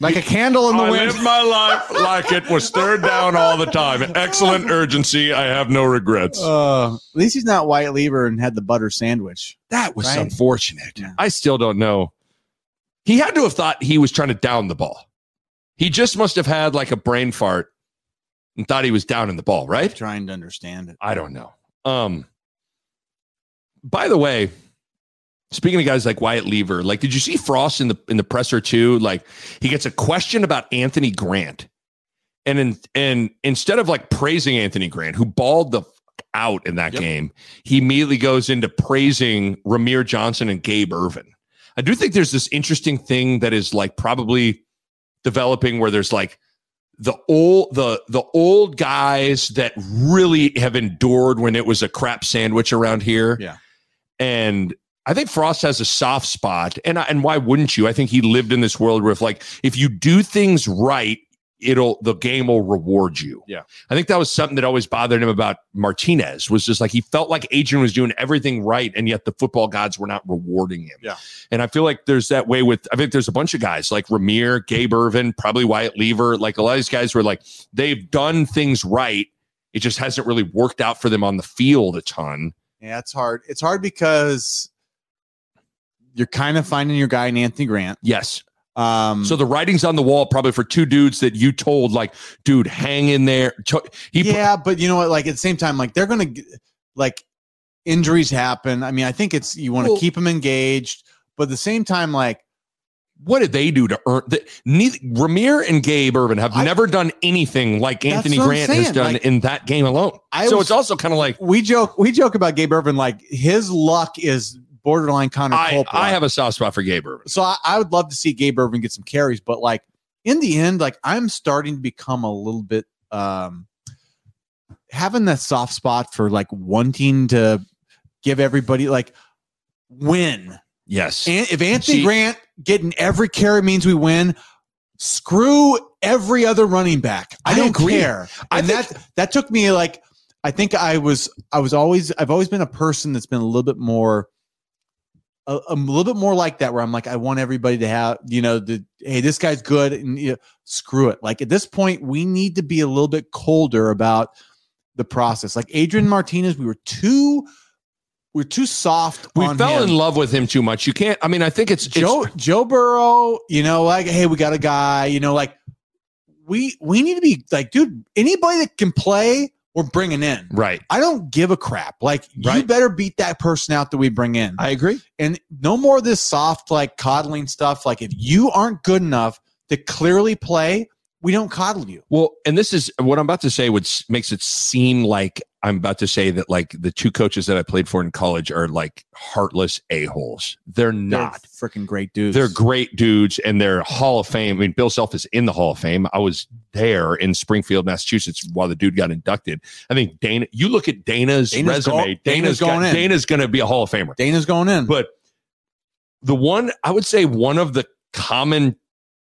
like a candle in the I wind." lived my life like it was third down all the time. Excellent urgency. I have no regrets. Uh, at least he's not Wyatt Liewer and had the butter sandwich. that was right. unfortunate. Yeah. I still don't know. He had to have thought he was trying to down the ball. He just must have had like a brain fart and thought he was down in the ball, right? Trying to understand it. I don't know. Um, by the way, speaking of guys like Wyatt Liewer, like, did you see Frost in the in the presser too? Like, he gets a question about Anthony Grant, and in, and instead of like praising Anthony Grant, who balled the out in that Yep. game, he immediately goes into praising Rahmir Johnson and Gabe Ervin. I do think there's this interesting thing that is like probably developing where there's like the old the the old guys that really have endured when it was a crap sandwich around here. Yeah. And I think Frost has a soft spot, and I, and why wouldn't you? I think he lived in this world where if like if you do things right, it'll the game will reward you. Yeah. I think that was something that always bothered him about Martinez was just like he felt like Adrian was doing everything right, and yet the football gods were not rewarding him. Yeah. And I feel like there's that way with I think there's a bunch of guys like Rahmir, Gabe Ervin, probably Wyatt Liewer, like a lot of these guys were like they've done things right. It just hasn't really worked out for them on the field a ton. Yeah, it's hard. It's hard because you're kind of finding your guy in Anthony Grant. Yes. Um, So the writing's on the wall probably for two dudes that you told like, dude, hang in there. He yeah, but you know what? Like at the same time, like they're gonna like injuries happen. I mean, I think it's you want to Well- keep them engaged, but at the same time, like what did they do to earn the, neither Rahmir and Gabe Ervin have I- never done anything like Anthony Grant has done like- in that game alone. I so was- it's also kind of like we joke, we joke about Gabe Ervin, like his luck is borderline Connor I, Coppola. I have a soft spot for Gabe Ervin. so I, I would love to see Gabe Ervin get some carries, but like in the end, like I'm starting to become a little bit um having that soft spot for like wanting to give everybody like win. Yes. And if Anthony See- Grant getting every carry means we win, screw every other running back. I, I don't agree. care. I And think- that that took me like I think I was I was always I've always been a person that's been a little bit more a, a little bit more like that where I'm like I want everybody to have you know the hey this guy's good and you know, screw it like at this point we need to be a little bit colder about the process like Adrian Martinez we were too we are too soft we fell him. in love with him too much. You can't. I mean, I think it's, it's Joe Joe Burrow, you know, like hey, we got a guy, you know, like we we need to be like, dude, anybody that can play, we're bringing in. right. I don't give a crap. Like you better beat that person out that we bring in, I agree. and no more of this soft like coddling stuff. Like if you aren't good enough to clearly play, we don't coddle you. Well, and this is what I'm about to say, which makes it seem like I'm about to say that like the two coaches that I played for in college are like heartless a-holes. They're not. Freaking great dudes. They're great dudes and they're Hall of Fame. I mean, Bill Self is in the Hall of Fame. I was there in Springfield, Massachusetts while the dude got inducted. I think Dana, you look at Dana's, Dana's resume, go- Dana's, Dana's going got- in. Dana's going to be a Hall of Famer. Dana's going in. But the one, I would say one of the common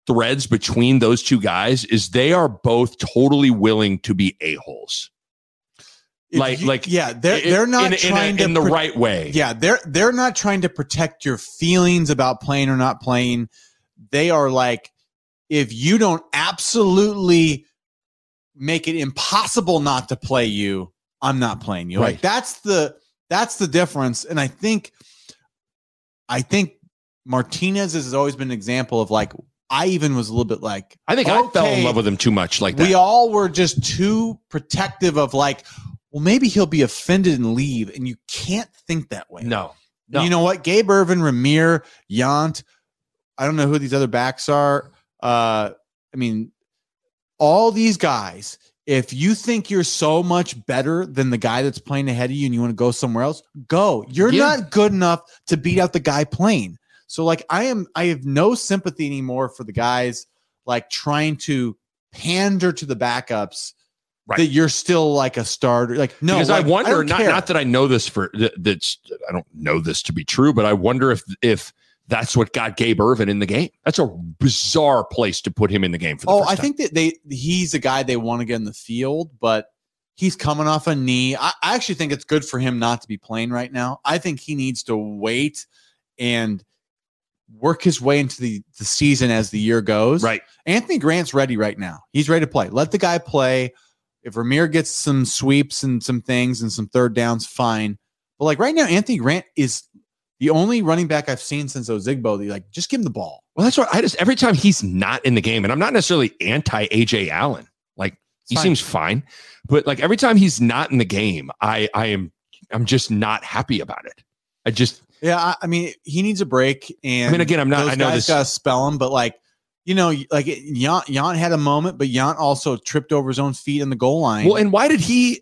threads between those two guys is they are both totally willing to be a-holes. If like- you- like, yeah, they're they're not in, in, trying a- to in the pro- right way. Yeah, they're they're not trying to protect your feelings about playing or not playing. They are like, if you don't absolutely make it impossible not to play you, I'm not playing you. Like that's the that's the difference. And I think I think Martinez has always been an example of like I even was a little bit like I think I fell in love with him too much like that. we all were just too protective of like, well, maybe he'll be offended and leave. And you can't think that way. no. No. You know what? Gabe Ervin, Rahmir, Yant. I don't know who these other backs are. Uh, I mean, all these guys. If you think you're so much better than the guy that's playing ahead of you and you want to go somewhere else, go. You're Yeah. not good enough to beat out the guy playing. So like I am I have no sympathy anymore for the guys like trying to pander to the backups Right. that you're still like a starter. Like no, because like, I wonder don't not care. not that I know this for that, that's I don't know this to be true, but I wonder if if that's what got Gabe Ervin in the game. That's a bizarre place to put him in the game for the Oh, I time. think that they he's a guy they want to get in the field, but he's coming off a knee. I, I actually think it's good for him not to be playing right now. I think he needs to wait and work his way into the, the season as the year goes. right. Anthony Grant's ready right now. He's ready to play. Let the guy play. If Rahmir gets some sweeps and some things and some third downs, fine. But like right now, Anthony Grant is the only running back I've seen since Ozigbo. that, Like, just give him the ball. Well, that's what I just every time he's not in the game, and I'm not necessarily anti Ajay Allen. Like he fine. seems fine, but like every time he's not in the game, I I am I'm just not happy about it. I just Yeah, I, I mean, he needs a break. And I mean, again, I'm not- I know this- got to spell him, but like, you know, like Yant, Yant had a moment, but Yant also tripped over his own feet in the goal line. well, and why did he?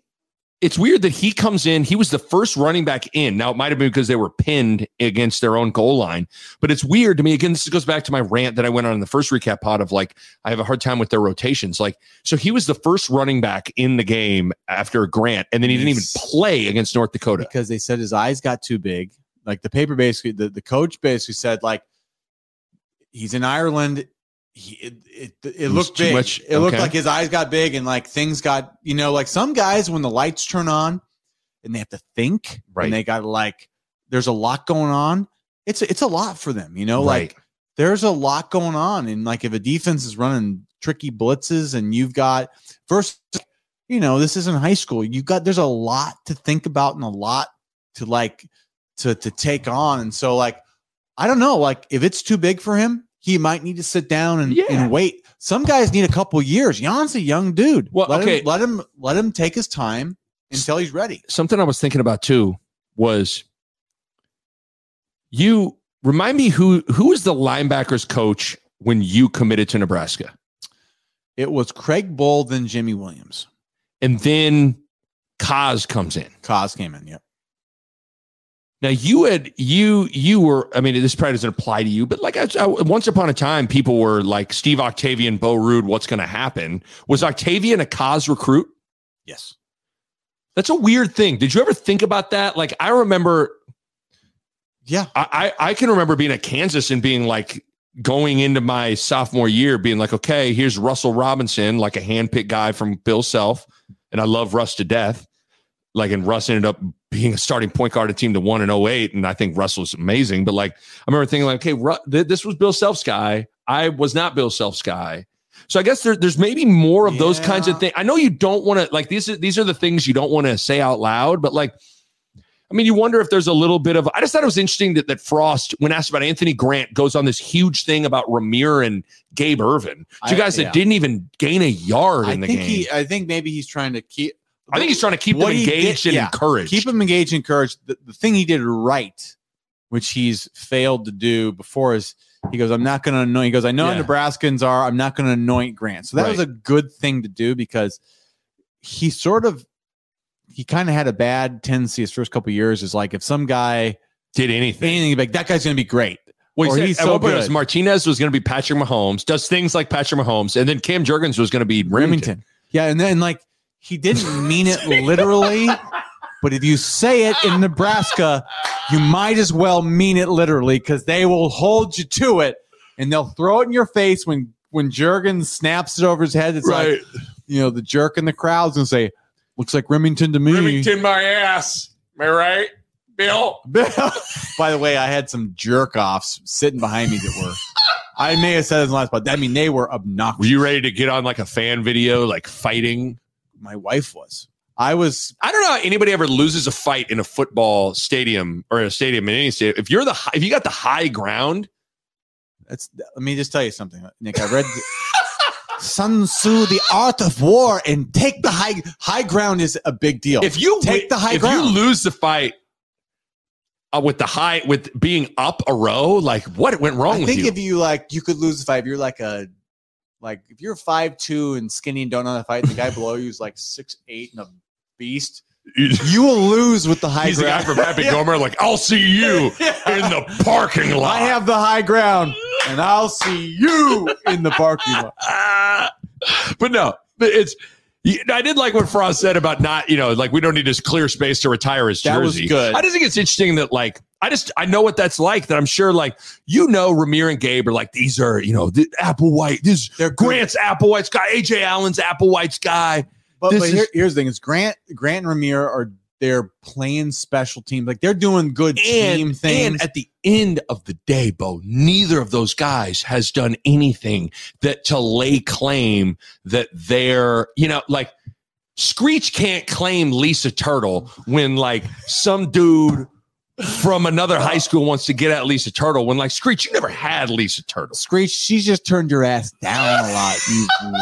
It's weird that he comes in. He was the first running back in. Now it might have been because they were pinned against their own goal line, but it's weird to me. Again, this goes back to my rant that I went on in the first recap pod of like I have a hard time with their rotations. Like, so he was the first running back in the game after Grant, and then he didn't even play against North Dakota. because they said his eyes got too big. Like the paper basically, the, the coach basically said, like, he's in Ireland. He, it it, it looked big. much- It looked like his eyes got big and like things got, you know, like some guys when the lights turn on and they have to think Right. and they got like, there's a lot going on. It's it's a lot for them, you know, Right. like there's a lot going on. And like if a defense is running tricky blitzes and you've got first, you know, this isn't high school. You've got there's a lot to think about and a lot to like to to take on. And so like, I don't know, like if it's too big for him, he might need to sit down and, Yeah. and wait. Some guys need a couple years. Jan's a young dude. Well, let okay. him, let him let him take his time until he's ready. something I was thinking about too was you remind me who who was the linebackers coach when you committed to Nebraska, It was Craig Bohl, then Jimmy Williams. and then Kaz comes in. Cos came in. Yep. Now you had you you were I mean this probably doesn't apply to you, but like I, I- once upon a time, people were like Steve Octavien, Bo Ruud. What's going to happen? Was Octavien a cause recruit? Yes. That's a weird thing. Did you ever think about that? Like I remember Yeah. I, I I can remember being at Kansas and being like going into my sophomore year, being like, okay, here's Russell Robinson, like a handpicked guy from Bill Self, and I love Russ to death. Like, and Russ ended up being a starting point guard at team to one in 08, and I think Russell's amazing. But like, I remember thinking like, okay, Ru- th- this was Bill Self's guy. I was not Bill Self's guy. So I guess there, there's maybe more of those kinds of things. I know you don't want to like these. Are, these are the things you don't want to say out loud, but like I mean, you wonder if there's a little bit of. I just thought it was interesting that, that Frost, when asked about Anthony Grant, goes on this huge thing about Rahmir and Gabe Ervin. Two I- guys that didn't even gain a yard I in the think game. he. I think maybe he's trying to keep. I think he's trying to keep them he did- engaged and yeah, encouraged. Keep him engaged and encouraged. The, the thing he did right, which he's failed to do before, is he goes, "I'm not going to anoint." He goes, "I know Yeah. Nebraskans are. I'm not going to anoint Grant." So that was a good thing to do because he sort of he kind of had a bad tendency his first couple years. Is like if some guy did anything. anything like that guy's going to be great. Well, he or said he's so it was good. Martinez was going to be Patrick Mahomes, does things like Patrick Mahomes, and then Cam Jurgens was going to be Rimington. Rimington. Yeah, and then like he didn't mean it literally, but if you say it in Nebraska, you might as well mean it literally because they will hold you to it and they'll throw it in your face when when Jurgens snaps it over his head. It's like you know the jerk in the crowd's gonna say, "Looks like Rimington to me." Rimington, my ass. Am I right, Bill? Bill. By the way, I had some jerk offs sitting behind me that were. I may have said it in the last, but I mean they were obnoxious. Were you ready to get on like a fan video, like fighting? My wife was. I was I don't know how anybody ever loses a fight in a football stadium or in a stadium in any stadium. If you're the if you got the high ground, That's let me just tell you something, Nick. I read Sun Tzu, The Art of War, and take the high high ground is a big deal. if you Take the high if ground. you lose the fight uh, with the high with being up a row, like what went wrong I think if you like, you could lose the fight. If you're like a like if you're five two and skinny and don't know how to fight, and the guy below you is like six eight and a beast. You will lose with the high ground. He's the guy ground. from Happy Gilmore. Like I'll see you in the parking lot. I have the high ground, and I'll see you in the parking lot. Ah. but no, it's. I did like what Frost said about not, you know, like we don't need this clear space to retire his That was jersey. good. I just think it's interesting that, like, I just I know what that's like. That I'm sure, like, you know, Rahmir and Gabe are like these are, you know, the Applewhite. This They're. Grant's Applewhite's guy. Ajay Allen's Apple Applewhite's guy. But, but is- here, here's the thing: is Grant, Grant and Rahmir are they're playing special teams, like they're doing good team things. and at the end of the day, Bo, neither of those guys has done anything that to lay claim that they're, you know, like Screech can't claim Lisa Turtle when like some dude from another high school wants to get at Lisa Turtle when like Screech, you never had Lisa Turtle. Screech, she's just turned your ass down a lot. You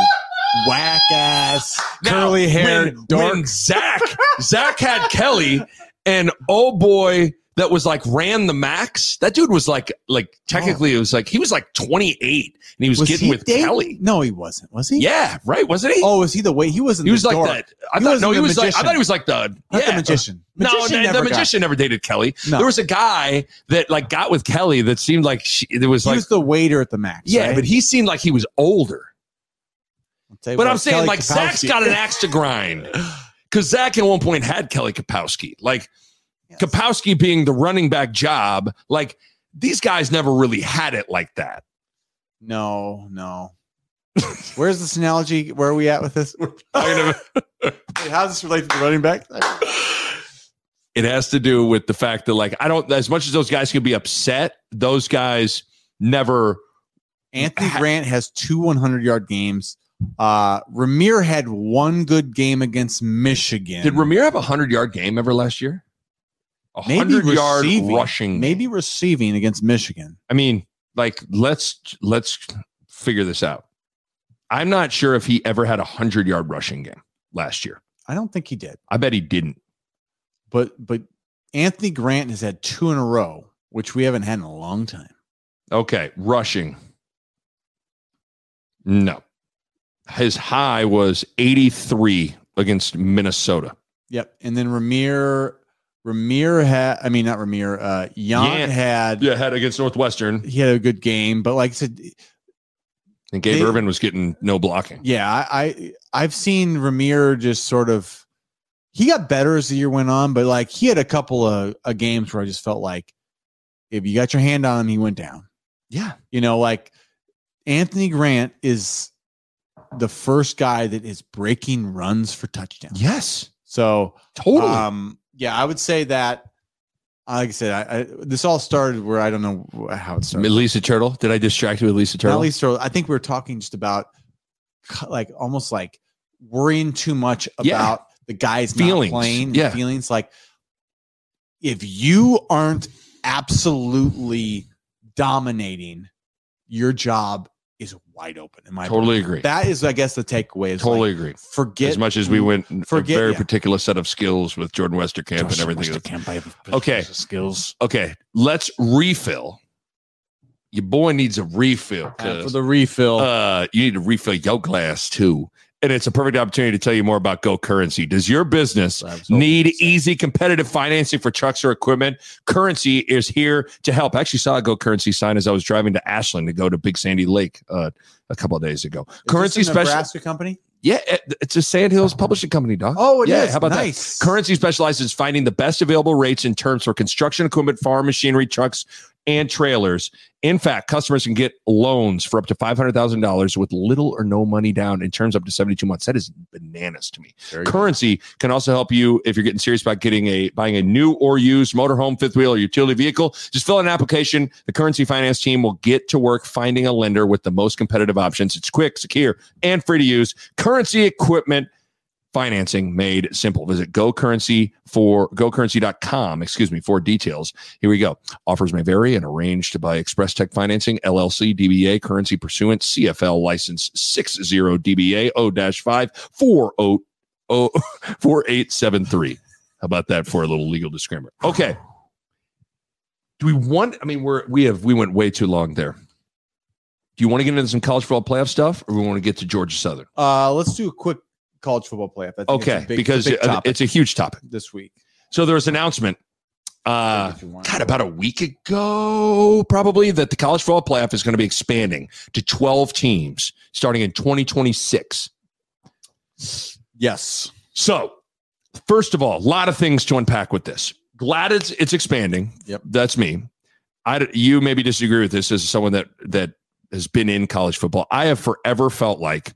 whack ass, curly when, dork. when Zach Zach had Kelly, and oh boy, that was like ran the max. That dude was like like technically oh. it was like he was like 28 and he was, getting he with dating- Kelly. No, he wasn't. Was he? Yeah, right, wasn't he? Oh, was he the way he wasn't? he was the like that. I He thought no, he the was like I thought he was like the yeah. the magician. No, Magician the, never the got- magician never dated Kelly. No. There was a guy that like got with Kelly that seemed like she, there was He like was the waiter at the max. yeah, right? but he seemed like he was older. I'll tell you But what, I'm saying Kelly like Zach's Kapowski- got an axe to grind because Zach at one point had Kelly Kapowski. Like Yes. Kapowski being the running back job, like these guys never really had it like that. No, no. Where's this analogy? Where are we at with this? Wait, How does this relate to the running back? it has to do with the fact that, like, I don't, as much as those guys can be upset, those guys never. Anthony Grant has two 100 yard games. Uh, Rahmir had one good game against Michigan. Did Rahmir have a 100 yard game ever last year? 100 yard rushing. maybe receiving against Michigan. I mean, like let's let's figure this out. I'm not sure if he ever had a hundred yard rushing game last year. I don't think he did. I bet he didn't. But but Anthony Grant has had two in a row, which we haven't had in a long time. Okay, rushing. No. His high was 83 against Minnesota. Yep. And then Rahmir Rahmir had I mean not Rahmir, uh Yant. had Yeah, had against Northwestern. he had a good game, but like I said, And Gabe They- Ervin was getting no blocking. yeah, I, I I've seen Rahmir just sort of he got better as the year went on, but like he had a couple of, of games where I just felt like if you got your hand on him, he went down. Yeah. You know, like Anthony Grant is the first guy that is breaking runs for touchdowns. Yes. So Totally. um, yeah, I would say that. Uh, like I said, I, I this all started where I don't know how it started. Lisa Turtle. Did I distract you with Lisa Not Turtle? least, or I think we were talking just about like almost like worrying too much Yeah. about the guys Feelings. not playing. Yeah. feelings like if you aren't absolutely dominating, your job is wide open. In my Totally opinion. agree. That is, I guess, the takeaway. Is totally like, agree. forget as much as we went for a forget- very yeah. particular set of skills with Jordan Westerkamp and everything. else. Okay. skills Okay, let's refill. Your boy needs a refill. For the refill. uh, you need to refill your glass too. And it's a perfect opportunity to tell you more about Go Currency. Does your business need easy competitive financing for trucks or equipment? Currency is here to help. I actually saw a Go Currency sign as I was driving to Ashland to go to Big Sandy Lake uh, a couple of days ago. Currency this a special. Nebraska company. Yeah, it's a Sand Hills publishing company, dog. Oh, it is. yeah, How about nice. that? Currency specializes in finding the best available rates in terms for construction equipment, farm machinery, trucks, and trailers. In fact, customers can get loans for up to $500,000 with little or no money down in terms up to 72 months. That is bananas to me. Currency can also help you if you're getting serious about getting a buying a new or used motorhome, fifth wheel, or utility vehicle. Just fill out an application. The Currency Finance team will get to work finding a lender with the most competitive options. It's quick, secure, and free to use. Currency equipment financing made simple. Visit GoCurrency for gocurrency.com, excuse me, for details. Here we go. Offers may vary and arranged by Express Tech Financing, LLC, DBA, currency pursuant, CFL license 60 DBA 0-5 4873. How about that for a little legal disclaimer? Okay. Do we want I mean we're we have we went way too long there. Do you want to get into some college football playoff stuff or we want to get to Georgia Southern? Uh, let's do a quick college football playoff. Think it's Okay, big- because it's a, uh, it's a huge topic. this week. So there was an announcement, uh. God, about a week ago, probably, that the college football playoff is going to be expanding to 12 teams starting in 2026. Yes. So, first of all, a lot of things to unpack with this. Glad it's it's expanding. Yep. that's me. I you maybe disagree with this as someone that that has been in college football. I have forever felt like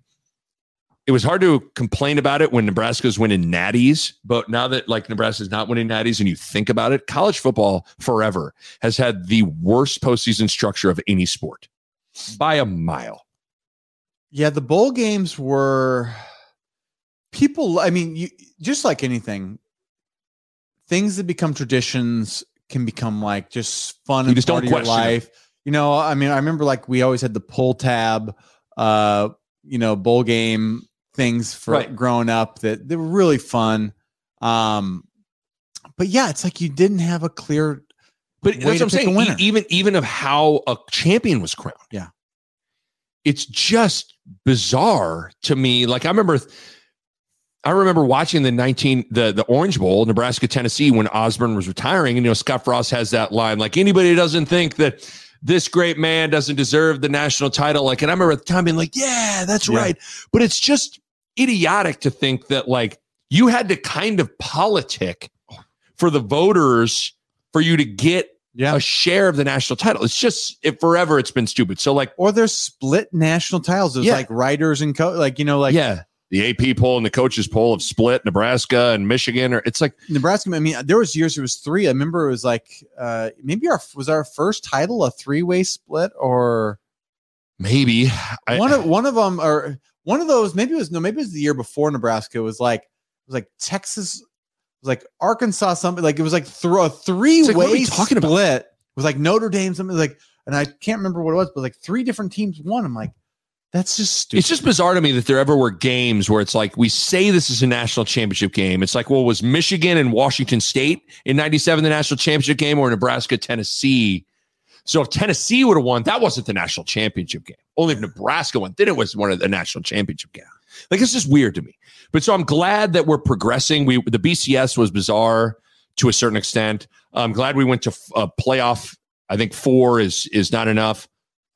it was hard to complain about it when Nebraska's winning natties, but now that like Nebraska's not winning natties and you think about it, college football forever has had the worst postseason structure of any sport by a mile. Yeah, the bowl games were people. I mean, you just like anything, things that become traditions can become like just fun You and just don't of your question it. life. You know, I mean, I remember like we always had the pull tab, uh, you know, bowl game things for Right. growing up that they were really fun. Um, but yeah, it's like you didn't have a clear But that's what I'm saying. E- even even of how a champion was crowned. Yeah. It's just bizarre to me. Like I remember I remember watching the 19 the the Orange Bowl, Nebraska Tennessee when Osborne was retiring and you know Scott Frost has that line like anybody doesn't think that this great man doesn't deserve the national title like and I remember at the time being like yeah, that's Yeah. right. But it's just idiotic to think that like you had to kind of politic for the voters for you to get yeah. a share of the national title. It's just it forever. It's been stupid. So like, or there's split national titles. There's Yeah. like writers and co like you know like yeah, the AP poll and the coaches poll have split Nebraska and Michigan. Or it's like Nebraska. I mean, there was years it was three. I remember it was like uh maybe our was our first title a three way split or maybe I, one of one of them or one of those. Maybe it was no. Maybe it was the year before Nebraska. It was like it was like Texas. It was like Arkansas. Something like it was like through a three like, way we talking about? split. It was like Notre Dame. Something like and I can't remember what it was, but like three different teams won. I'm like, that's just stupid. It's just bizarre to me that there ever were games where it's like we say this is a national championship game. It's like, well, was Michigan and Washington State in '97 the national championship game, or Nebraska Tennessee? So if Tennessee would have won, that wasn't the national championship game. Only if Nebraska won, then it was one of the national championship game. Like it's just weird to me. But so I'm glad that we're progressing. We the BCS was bizarre to a certain extent. I'm glad we went to a playoff. I think four is is not enough.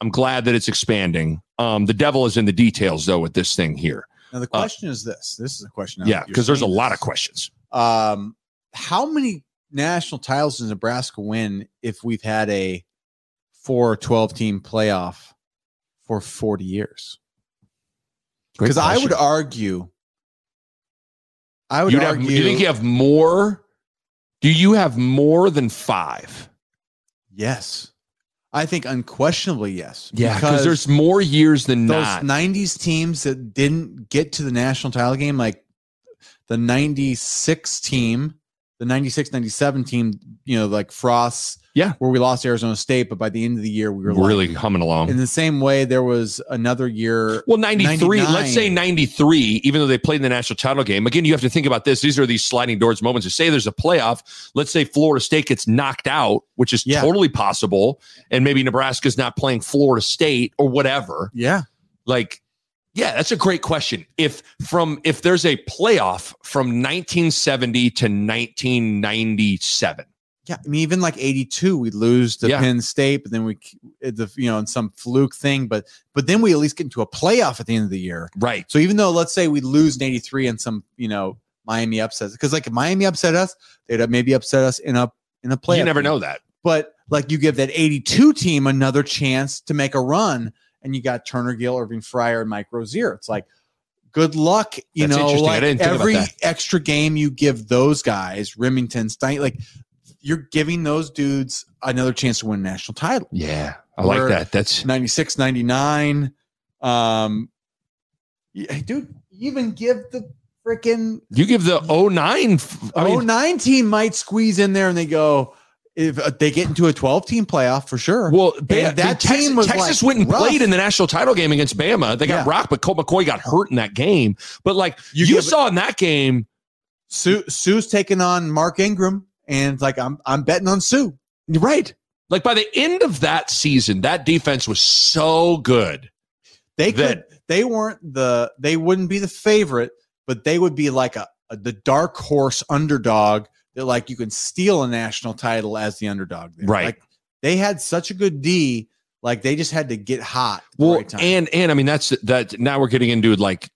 I'm glad that it's expanding. Um, the devil is in the details, though, with this thing here. now the question is this. This is a question. Yeah, because there's a lot of questions. Um, how many national titles does Nebraska win if we've had a four 12 team playoff for 40 years? Because I would argue, I would You'd have, you think you have more? Do you have more than five? yes, I think unquestionably yes. Yeah, because there's more years than those not. 90s teams that didn't get to the national title game, like the 96 team, the 96 97 team, you know, like Frost, Yeah. where we lost Arizona State, but by the end of the year, we were We're like- really humming along. in the same way. There was another year. Well, 93, 99. let's say 93, even though they played in the national title game. Again, you have to think about this. These are these sliding doors moments. To say there's a playoff, let's say Florida State gets knocked out, which is Yeah. totally possible, and maybe Nebraska's not playing Florida State or whatever. Yeah. Like, yeah, that's a great question. If from if there's a playoff from 1970 to 1997, Yeah. I mean, even like 82, we lose to Yeah. Penn State, but then we, the, you know, in some fluke thing, but, but then we at least get into a playoff at the end of the year. right? So even though let's say we lose in 83 and some, you know, Miami upsets, because like if Miami upset us, they'd maybe upset us in a, in a playoff. you never game. know that. but like you give that 82 team another chance to make a run and you got Turner Gill, Irving Fryar, and Mike Rozier. It's like good luck, you That's know, like didn't think about every extra game you give those guys, Rimington, Stein, like you're giving those dudes another chance to win a national title. Yeah, I like that. That's 96, 99. Um, dude, even give the freaking you give the 09. f- I mean, 09 team might squeeze in there and they go, if uh, they get into a 12 team playoff for sure. Well, Bama, that Texas, team was, Texas like, went and rough. played in the national title game against Bama. They got Yeah. rocked, but Colt McCoy got hurt in that game. But like you, You saw in that game, Suh, Suh's taking on Mark Ingram, and like I'm I'm betting on Suh. you're right. Like by the end of that season, that defense was so good. They could they weren't the they wouldn't be the favorite, but they would be like a, a the dark horse underdog that like you can steal a national title as the underdog. there. Right. Like they had such a good D, like they just had to get hot. Well, right time. and and I mean that's that. Now we're getting into like,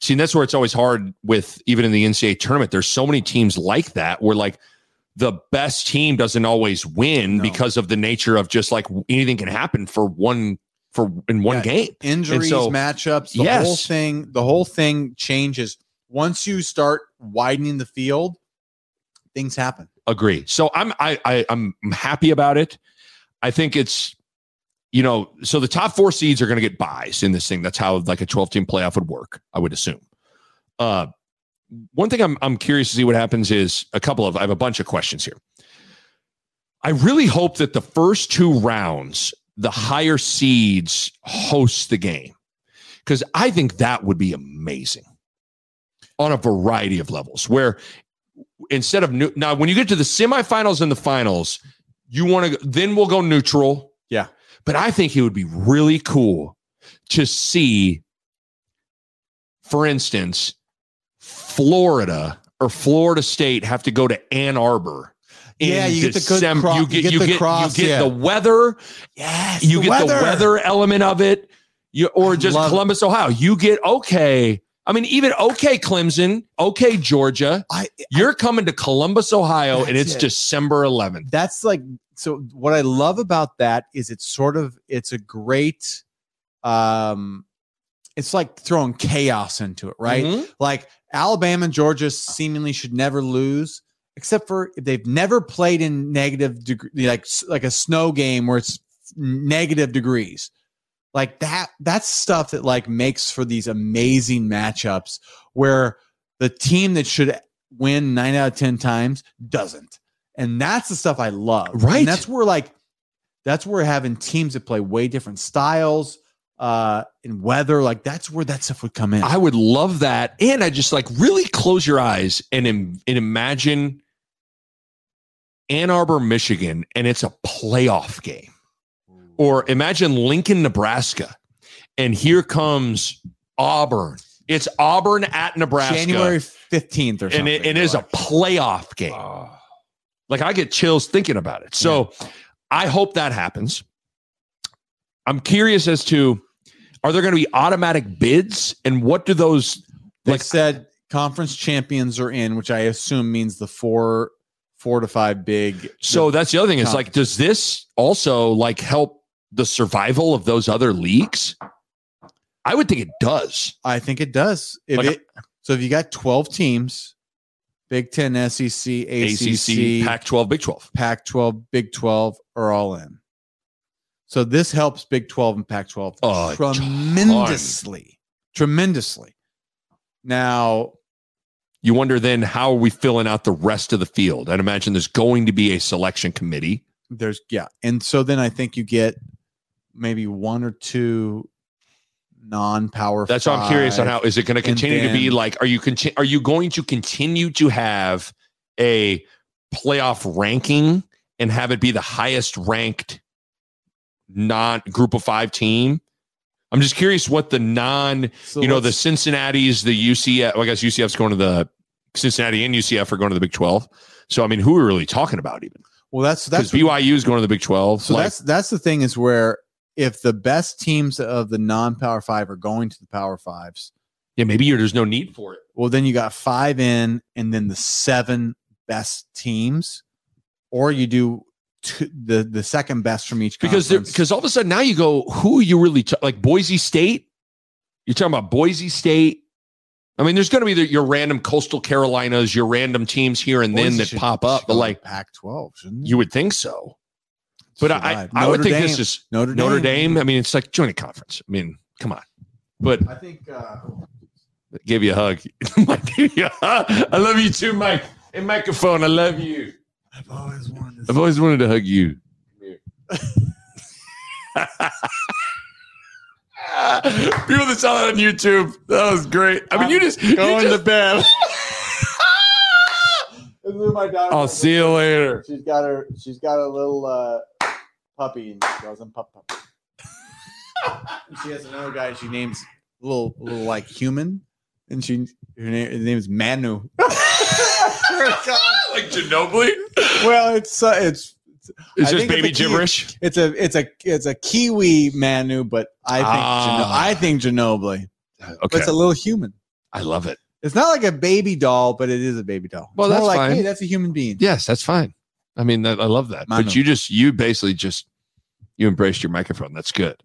see, that's where it's always hard with even in the NCAA tournament. There's so many teams like that where like the best team doesn't always win No. because of the nature of just like anything can happen for one for in one Yeah. game. injuries, so- matchups, the Yes. whole thing, the whole thing changes once you start widening the field. Things happen. Agree. So I'm I, I I'm happy about it. I think it's you know so the top four seeds are going to get buys in this thing. That's how like a 12 team playoff would work. I would assume. Uh, one thing I'm I'm curious to see what happens is a couple of I have a bunch of questions here. I really hope that the first two rounds the higher seeds host the game because I think that would be amazing on a variety of levels where instead of new, now when you get to the semifinals and the finals you want to then we'll go neutral Yeah. but i think it would be really cool to see for instance florida or florida state have to go to ann arbor Yeah, you get the good cro- you you get you the get cross, you get yeah. the weather Yes, you get the weather element of it you or just columbus ohio you get okay i mean even okay clemson okay georgia I, you're coming to Columbus, Ohio, and it's it. December 11th. that's like so. What I love about that is it's sort of it's a great. Um, it's like throwing chaos into it, right? Mhm. Like Alabama and Georgia seemingly should never lose, except for if they've never played in negative degree, like like a snow game where it's negative degrees. Like that, that's stuff that like makes for these amazing matchups where the team that should win nine out of ten times doesn't, and that's the stuff I love. Right. and that's where like That's where having teams that play way different styles uh in weather, like that's where that stuff would come in. I would love that. And I just like really close your eyes and, Im- and imagine Ann Arbor, Michigan, and it's a playoff game. Or imagine Lincoln, Nebraska, and here comes Auburn. It's Auburn at Nebraska. January 15th or something. and it, it is a playoff game. Like I get chills thinking about it. So I hope that happens. I'm curious as to are there going to be automatic bids and what do those They like said conference champions are in, which I assume means the four four to five big so that's the other thing is like does this also like help the survival of those other leagues? I would think it does. I think it does. If Like- it so if you got 12 teams, Big 10, SEC, ACC, ACC, Pac 12, Big 12. Pac 12, Big 12 are all in. So this helps Big 12 and Pac 12 A tremendously. Tremendously. Now, You wonder then how are we filling out the rest of the field? I'd imagine there's going to be a selection committee. there's, yeah. And so then I think you get maybe one or two non power. That's why I'm curious on how is it going to continue to be like? Are you conti- are you going to continue to have a playoff ranking and have it be the highest ranked non group of five team? I'm just curious what the non So you know the Cincinnati's the UCF. Well, I guess UCF's going to the Cincinnati and UCF are going to the Big 12. So I mean, who are we really talking about even? well, that's Because that's BYU is going to the Big 12. So like, that's that's the thing is where if the best teams of the non-power five are going to the power fives, yeah, maybe you're, there's no need for it. well, then you got five in, and then the seven best teams, or you do two, the the second best from each because because all of a sudden now you go, who are you really ta- like Boise State? You're talking about Boise State. I mean, there's going to be the, your random coastal Carolinas, your random teams here and then that should- pop up, but like Pac-12, shouldn't you would think so. But I, I, Survive. Would think Dame- this is Notre Dame. Notre Dame. I mean, it's like join a conference. I mean, come on. But I think uh, give you a hug. Mike, give you a hug. I love you too, Mike. Hey, microphone, I love you. I've always wanted. I've always wanted to hug you. People that saw that on YouTube, that was great. I mean, you just you going just- to bed. This is my daughter. I'll see you later. She's got her. She's got a little uh, puppy, and she calls him Pup Pup. And she has another guy. She names little little like human, and she her name, his name is Manu. like Ginobili. well, it's uh, it's It's I just think it's baby a gibberish. it's a it's a it's a Kiwi Manu, but I think Gino- Ah. I think Ginobili. But Okay, it's a little human. I love it. It's not like a baby doll, but it is a baby doll. Well, It's more that's like, fine. Hey, that's a human being. Yes, that's fine. I mean, that, I love that. Manu. But you just you basically just you embraced your microphone. That's good.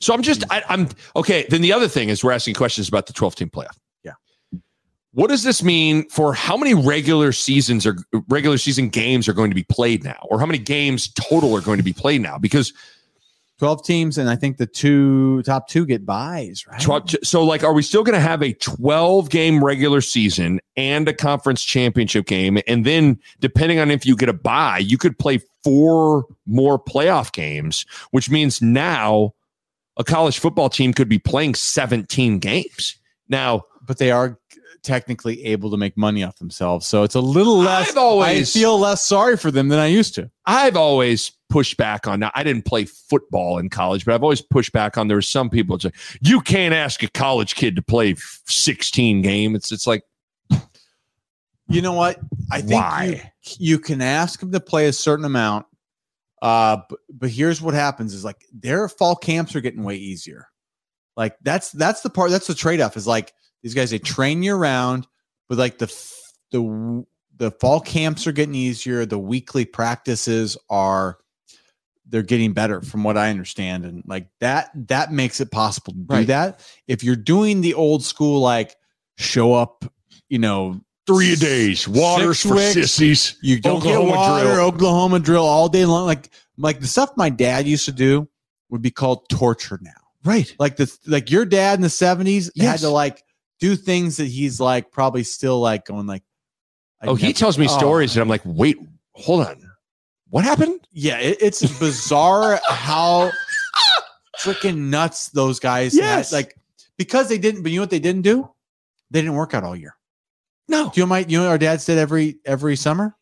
So I'm just I, I'm okay. Then the other thing is we're asking questions about the 12 team playoff. What does this mean for how many regular seasons or regular season games are going to be played now, or how many games total are going to be played now? Because 12 teams, and I think the two top two get buys, right? so like, are we still going to have a 12 game regular season and a conference championship game, and then depending on if you get a buy you could play four more playoff games, which means now a college football team could be playing 17 games. Now, but they are technically able to make money off themselves. So it's a little less. I've always- I feel less sorry for them than I used to. I've always pushed back on. Now, I didn't play football in college, but I've always pushed back on. There were some people that say you can't ask a college kid to play 16 games. It's it's like You know what? I think Why? You, you can ask them to play a certain amount. Uh, but, but here's what happens is like their fall camps are getting way easier. Like that's that's the part that's the trade-off is like these guys they train year round, but like the the the fall camps are getting easier. The weekly practices are they're getting better from what I understand. And like that that makes it possible to do Right. that. If you're doing the old school like show up, you know, three a days, waters for weeks. sissies. you don't Oklahoma get water, drill. Oklahoma drill all day long. Like like the stuff my dad used to do would be called torture now. Right. Like the like your dad in the seventies had to like do things that he's like probably still like going like. I Oh, he never- tells me Oh, stories, and I'm like, wait, hold on. What happened? Yeah, it, it's bizarre how freaking nuts those guys. Yes. had. like because they didn't. But you know what they didn't do? They didn't work out all year. No. Do you know my? You know what our dads did every every summer?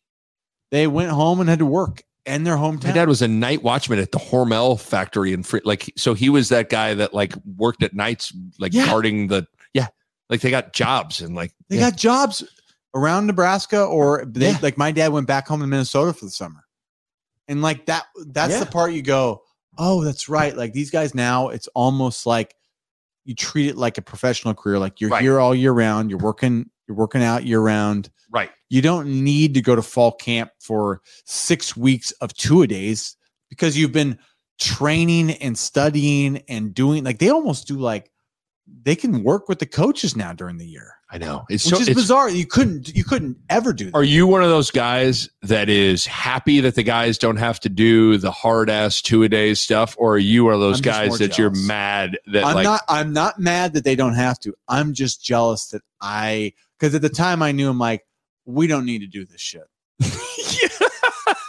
They went home and had to work in their hometown. My dad was a night watchman at the Hormel factory in Fre- like so he was that guy that like worked at nights like Yeah. guarding the like they got jobs and like They yeah. got jobs around Nebraska, or they Yeah. like my dad went back home to Minnesota for the summer, and like that. That's Yeah. the part you go, oh, that's right. Like these guys now, it's almost like you treat it like a professional career. Like you're Right. here all year round. You're working. You're working out year round. right You don't need to go to fall camp for six weeks of two a days because you've been training and studying and doing like they almost do like they can work with the coaches now during the year I know it's which so is it's, bizarre. You couldn't you couldn't ever do that. Are you one of those guys that is happy that the guys don't have to do the hard ass two a days stuff, or are you one of those guys that you're mad that I'm like not I'm not mad that they don't have to. I'm just jealous that I because at the time I knew I'm like, we don't need to do this shit.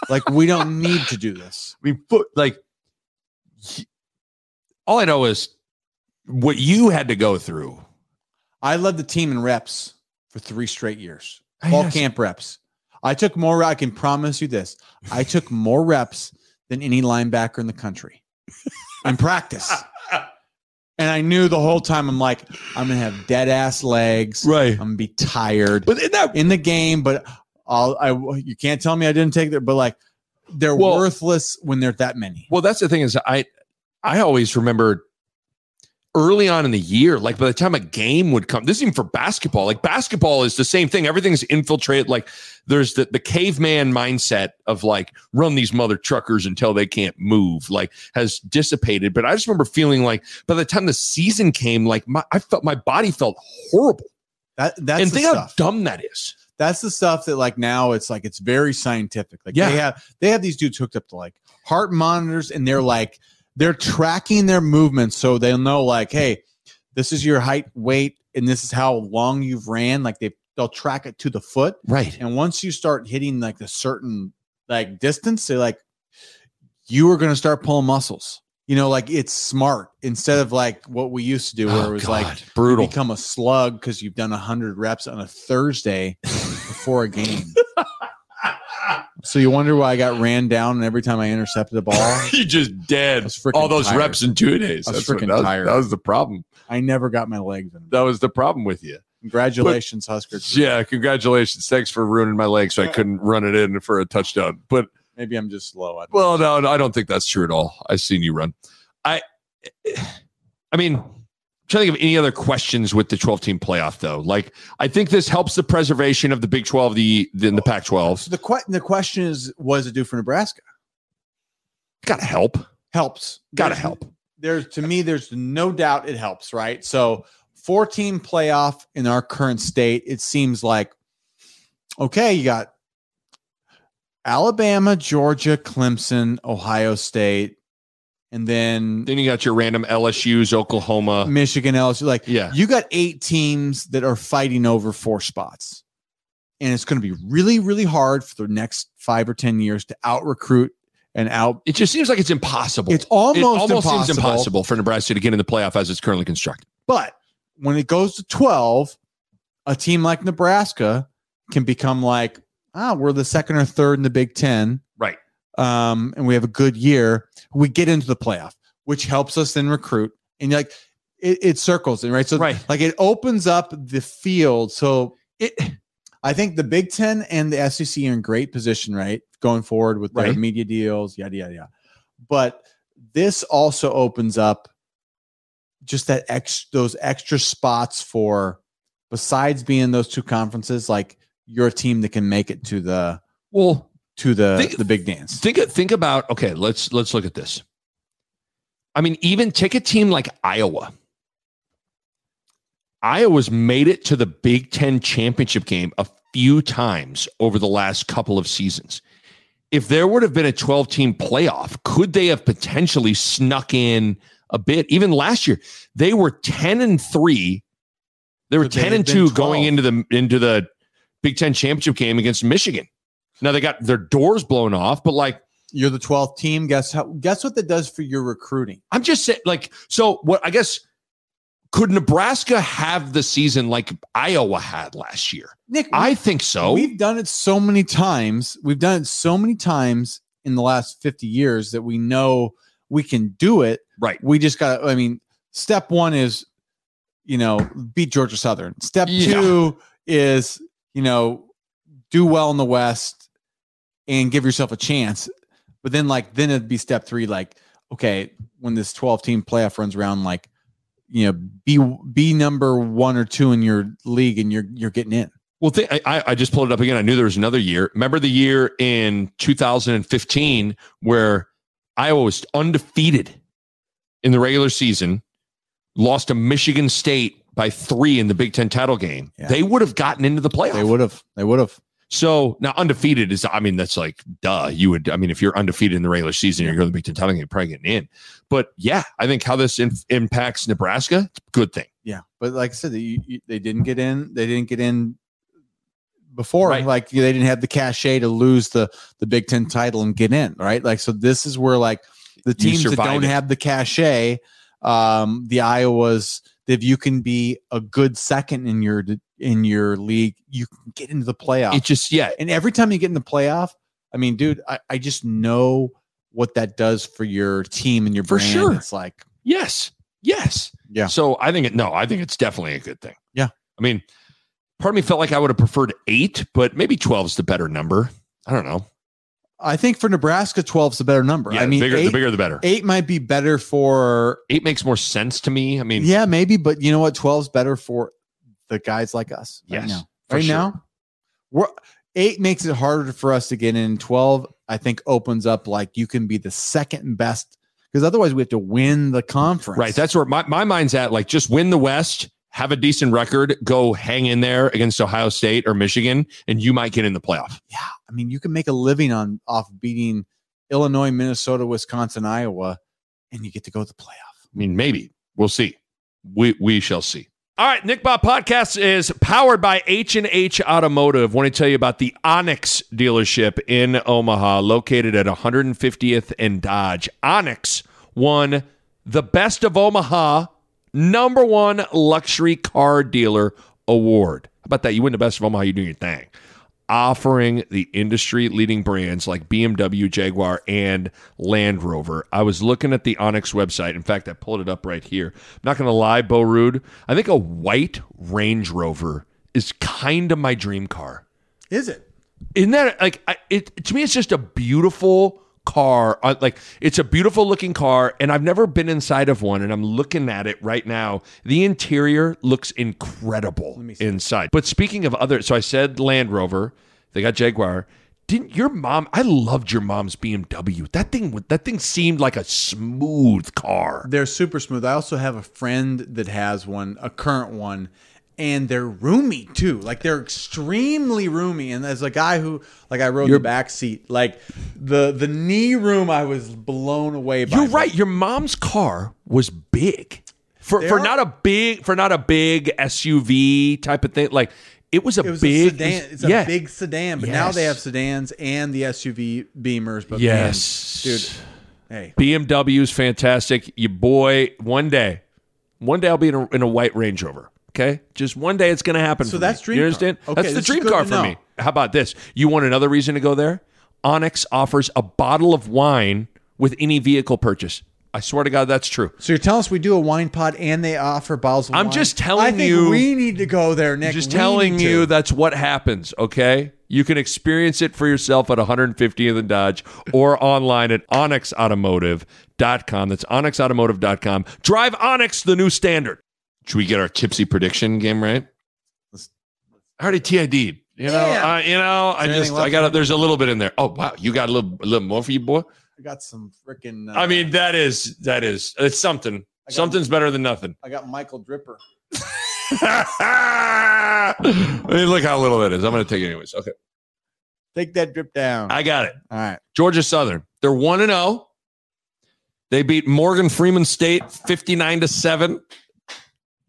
Like we don't need to do this. Mean, foot like all I know is what you had to go through. I led the team in reps for three straight years. all Yes. camp reps. I took more. I can promise you this. I took more reps than any linebacker in the country in practice. And I knew the whole time. I'm like, I'm gonna have dead ass legs. Right. I'm gonna be tired But in that in the game. But I'll. I. You can't tell me I didn't take that. But like, they're Well- worthless when they're that many. Well, that's the thing is I I always remember early on in the year, like by the time a game would come, this is even for basketball. Like basketball is the same thing. Everything's infiltrated. Like there's the the caveman mindset of like run these mother truckers until they can't move, like has dissipated. But I just remember feeling like by the time the season came, like my I felt my body felt horrible. That that's and the think how dumb that is. that's the stuff that like now it's like it's very scientific. Like Yeah. they have they have these dudes hooked up to like heart monitors and they're like they're tracking their movements so they'll know like, hey, this is your height, weight, and this is how long you've ran. Like they they'll track it to the foot. Right. And once you start hitting like a certain like distance, they're like, you are gonna start pulling muscles. You know, like it's smart instead of like what we used to do where Oh, it was God. like brutal. become a slug because you've done 100 reps on a Thursday before a game. so you wonder why I got ran down and every time I intercepted a ball, you just dead. All those tired. reps in two days. I was That's freaking that was- tired. That was the problem. I never got my legs in. That was the problem with you. Congratulations, Huskers. Yeah, congratulations. Thanks for ruining my leg so I couldn't run it in for a touchdown. But Maybe I'm just slow. Well, no, no, I don't think that's true at all. I've seen you run. I I mean, trying to think of any other questions with the 12 team playoff though. Like I think this helps the preservation of the Big 12, the than the Pac 12. So the que- the question is, what does it do for Nebraska? Gotta help. Helps. Gotta help. There's to me, there's no doubt it helps, right? So, 14 playoff in our current state, it seems like okay, you got Alabama, Georgia, Clemson, Ohio State, and then Then you got your random LSU's, Oklahoma. Michigan, LSU. Like, Yeah. you got eight teams that are fighting over four spots. And it's going to be really, really hard for the next five or 10 years to out recruit and out. It just seems like it's impossible. It's almost, it almost impossible, seems impossible for Nebraska to get in the playoff as it's currently constructed. But when it goes to 12, a team like Nebraska can become like, ah, we're the second or third in the Big Ten. Um, and we have a good year. We get into the playoff, which helps us then recruit. And like it, it circles it, right? So Right. like it opens up the field. So it I think the Big Ten and the SEC are in great position, right? Going forward with their Right. media deals, yada yada yada. But this also opens up just that ex those extra spots for besides being those two conferences, like you're a team that can make it to the Well, to the Think- the big dance. think think about okay let's let's look at this. I mean even take a team like iowa. Iowa's made it to the big 10 championship game a few times over the last couple of seasons. If there would have been a 12 team playoff could they have potentially snuck in a bit? Even last year they were 10 and 3 they were Could 10 have and 2 going into the into the big 10 championship game against michigan now they got their doors blown off but like You're the 12th team. Guess how? Guess what that does for your recruiting? I'm just saying, like, so what? I guess could Nebraska have the season like Iowa had last year? Nick, I think so. We've done it so many times. We've done it so many times in the last 50 years that we know we can do it. Right. We just got I mean, step one is, you know, beat Georgia Southern. Step Yeah. two is, you know, do well in the West and give yourself a chance. But then, like, then it'd be step three, like, okay, when this 12 team playoff runs around, like, you know, be be number one or two in your league and you're you're getting in. Well, th- I- I, just pulled it up again. I knew there was another year. Remember the year in 2015 where Iowa was undefeated in the regular season, lost to Michigan State by three in the Big Ten title game. Yeah. They would have gotten into the playoff. They would have. They would have. So now undefeated is, I mean, that's like, duh. You would, I mean, if you're undefeated in the regular season, you're going to the Big Ten title game, you're probably getting in. But yeah, I think how this in, impacts Nebraska, it's a good thing. Yeah, but like I said, they, they didn't get in. They didn't get in before. Right. Like they didn't have the cachet to lose the the Big Ten title and get in. Right. Like so, this is where like the teams that don't it. have the cachet, um, the Iowas. If you can be a good second in your in your league, you can get into the playoff. It just, yeah, and every time you get in the playoff, I mean, dude, I, I just know what that does for your team and your For brand. sure. It's like yes, yes. Yeah. So I think it, no, I think it's definitely a good thing. Yeah. I mean, part of me felt like I would have preferred eight, but maybe 12 is the better number. I don't know. I think for Nebraska, 12 is a better number. Yeah, I mean, the bigger, eight, the bigger, the better. eight might be better for Eight makes more sense to me. I mean, yeah, maybe, but you know what? 12 is better for the guys like us right Yes, now. for Right sure. now, we're eight makes it harder for us to get in. 12, I think, opens up like you can be the second best because otherwise we have to win the conference. right. That's where my, my mind's at. Like, just win the West, have a decent record, go hang in there against Ohio State or Michigan, and you might get in the playoff. yeah. I mean, you can make a living on off beating Illinois, Minnesota, Wisconsin, Iowa, and you get to go to the playoff. I mean, maybe we'll see. We we shall see. All right, Nick Bob Podcast is powered by H and H Automotive. Want to tell you about the Onyx dealership in Omaha, located at 150th and Dodge. Onyx won the Best of Omaha number one luxury car dealer award. How about that? You win the Best of Omaha, you do your thing. Offering the industry leading brands like BMW, Jaguar, and Land Rover. I was looking at the Onyx website. In fact, I pulled it up right here. I'm not going to lie, Bo Ruud. I think a white Range Rover is kind of my dream car. Is it? Isn't that like I, it? To me, it's just a beautiful car. Uh, Like it's a beautiful looking car, and I've never been inside of one, and I'm looking at it right now. The interior looks incredible inside. But speaking of other, so I said Land Rover. They got Jaguar. Didn't your mom? I loved your mom's BMW. That thing, would- that thing seemed like a smooth car. They're super smooth. I also have a friend that has one, a current one, and they're roomy too. Like they're extremely roomy. And as a guy who, like, I rode You're- the back seat, like the the knee room, I was blown away by. You're right. Your mom's car was big for They for are- not a big for not a big SUV type of thing. Like it was a It was big a sedan. It's a yeah. big sedan, but now they have sedans and the SUV Beamers. But Yes, man, dude, hey, BMW is fantastic. You boy, one day, one day I'll be in a, in a white Range Rover. Okay, just one day it's going to happen. So that's me. dream You car. understand? Okay, that's the dream car for know. me. How about this? You want another reason to go there? Onyx offers a bottle of wine with any vehicle purchase. I swear to God, that's true. so you're telling us we do a wine pod and they offer bottles of I'm wine? just telling I think you- we need to go there, Nick. Just We telling you to. that's what happens, okay? You can experience it for yourself at 150th and Dodge or online at onyxautomotive.com. That's onyxautomotive.com. Drive Onyx, the new standard. Should we get our tipsy prediction game right? I already TID'd. You know, Yeah. I, you know, I just, I got, a, there's a little bit in there. Oh wow, you got a little, a little more for you, boy. I got some freaking. Uh, I mean, that is, that is, it's something. got- Something's better than nothing. I got Michael Dripper. I mean, look how little that is. I'm going to take it anyways. Okay, Take that drip down. I got it. All right. Georgia Southern. They're one and zero. They beat Morgan Freeman State 59 to seven.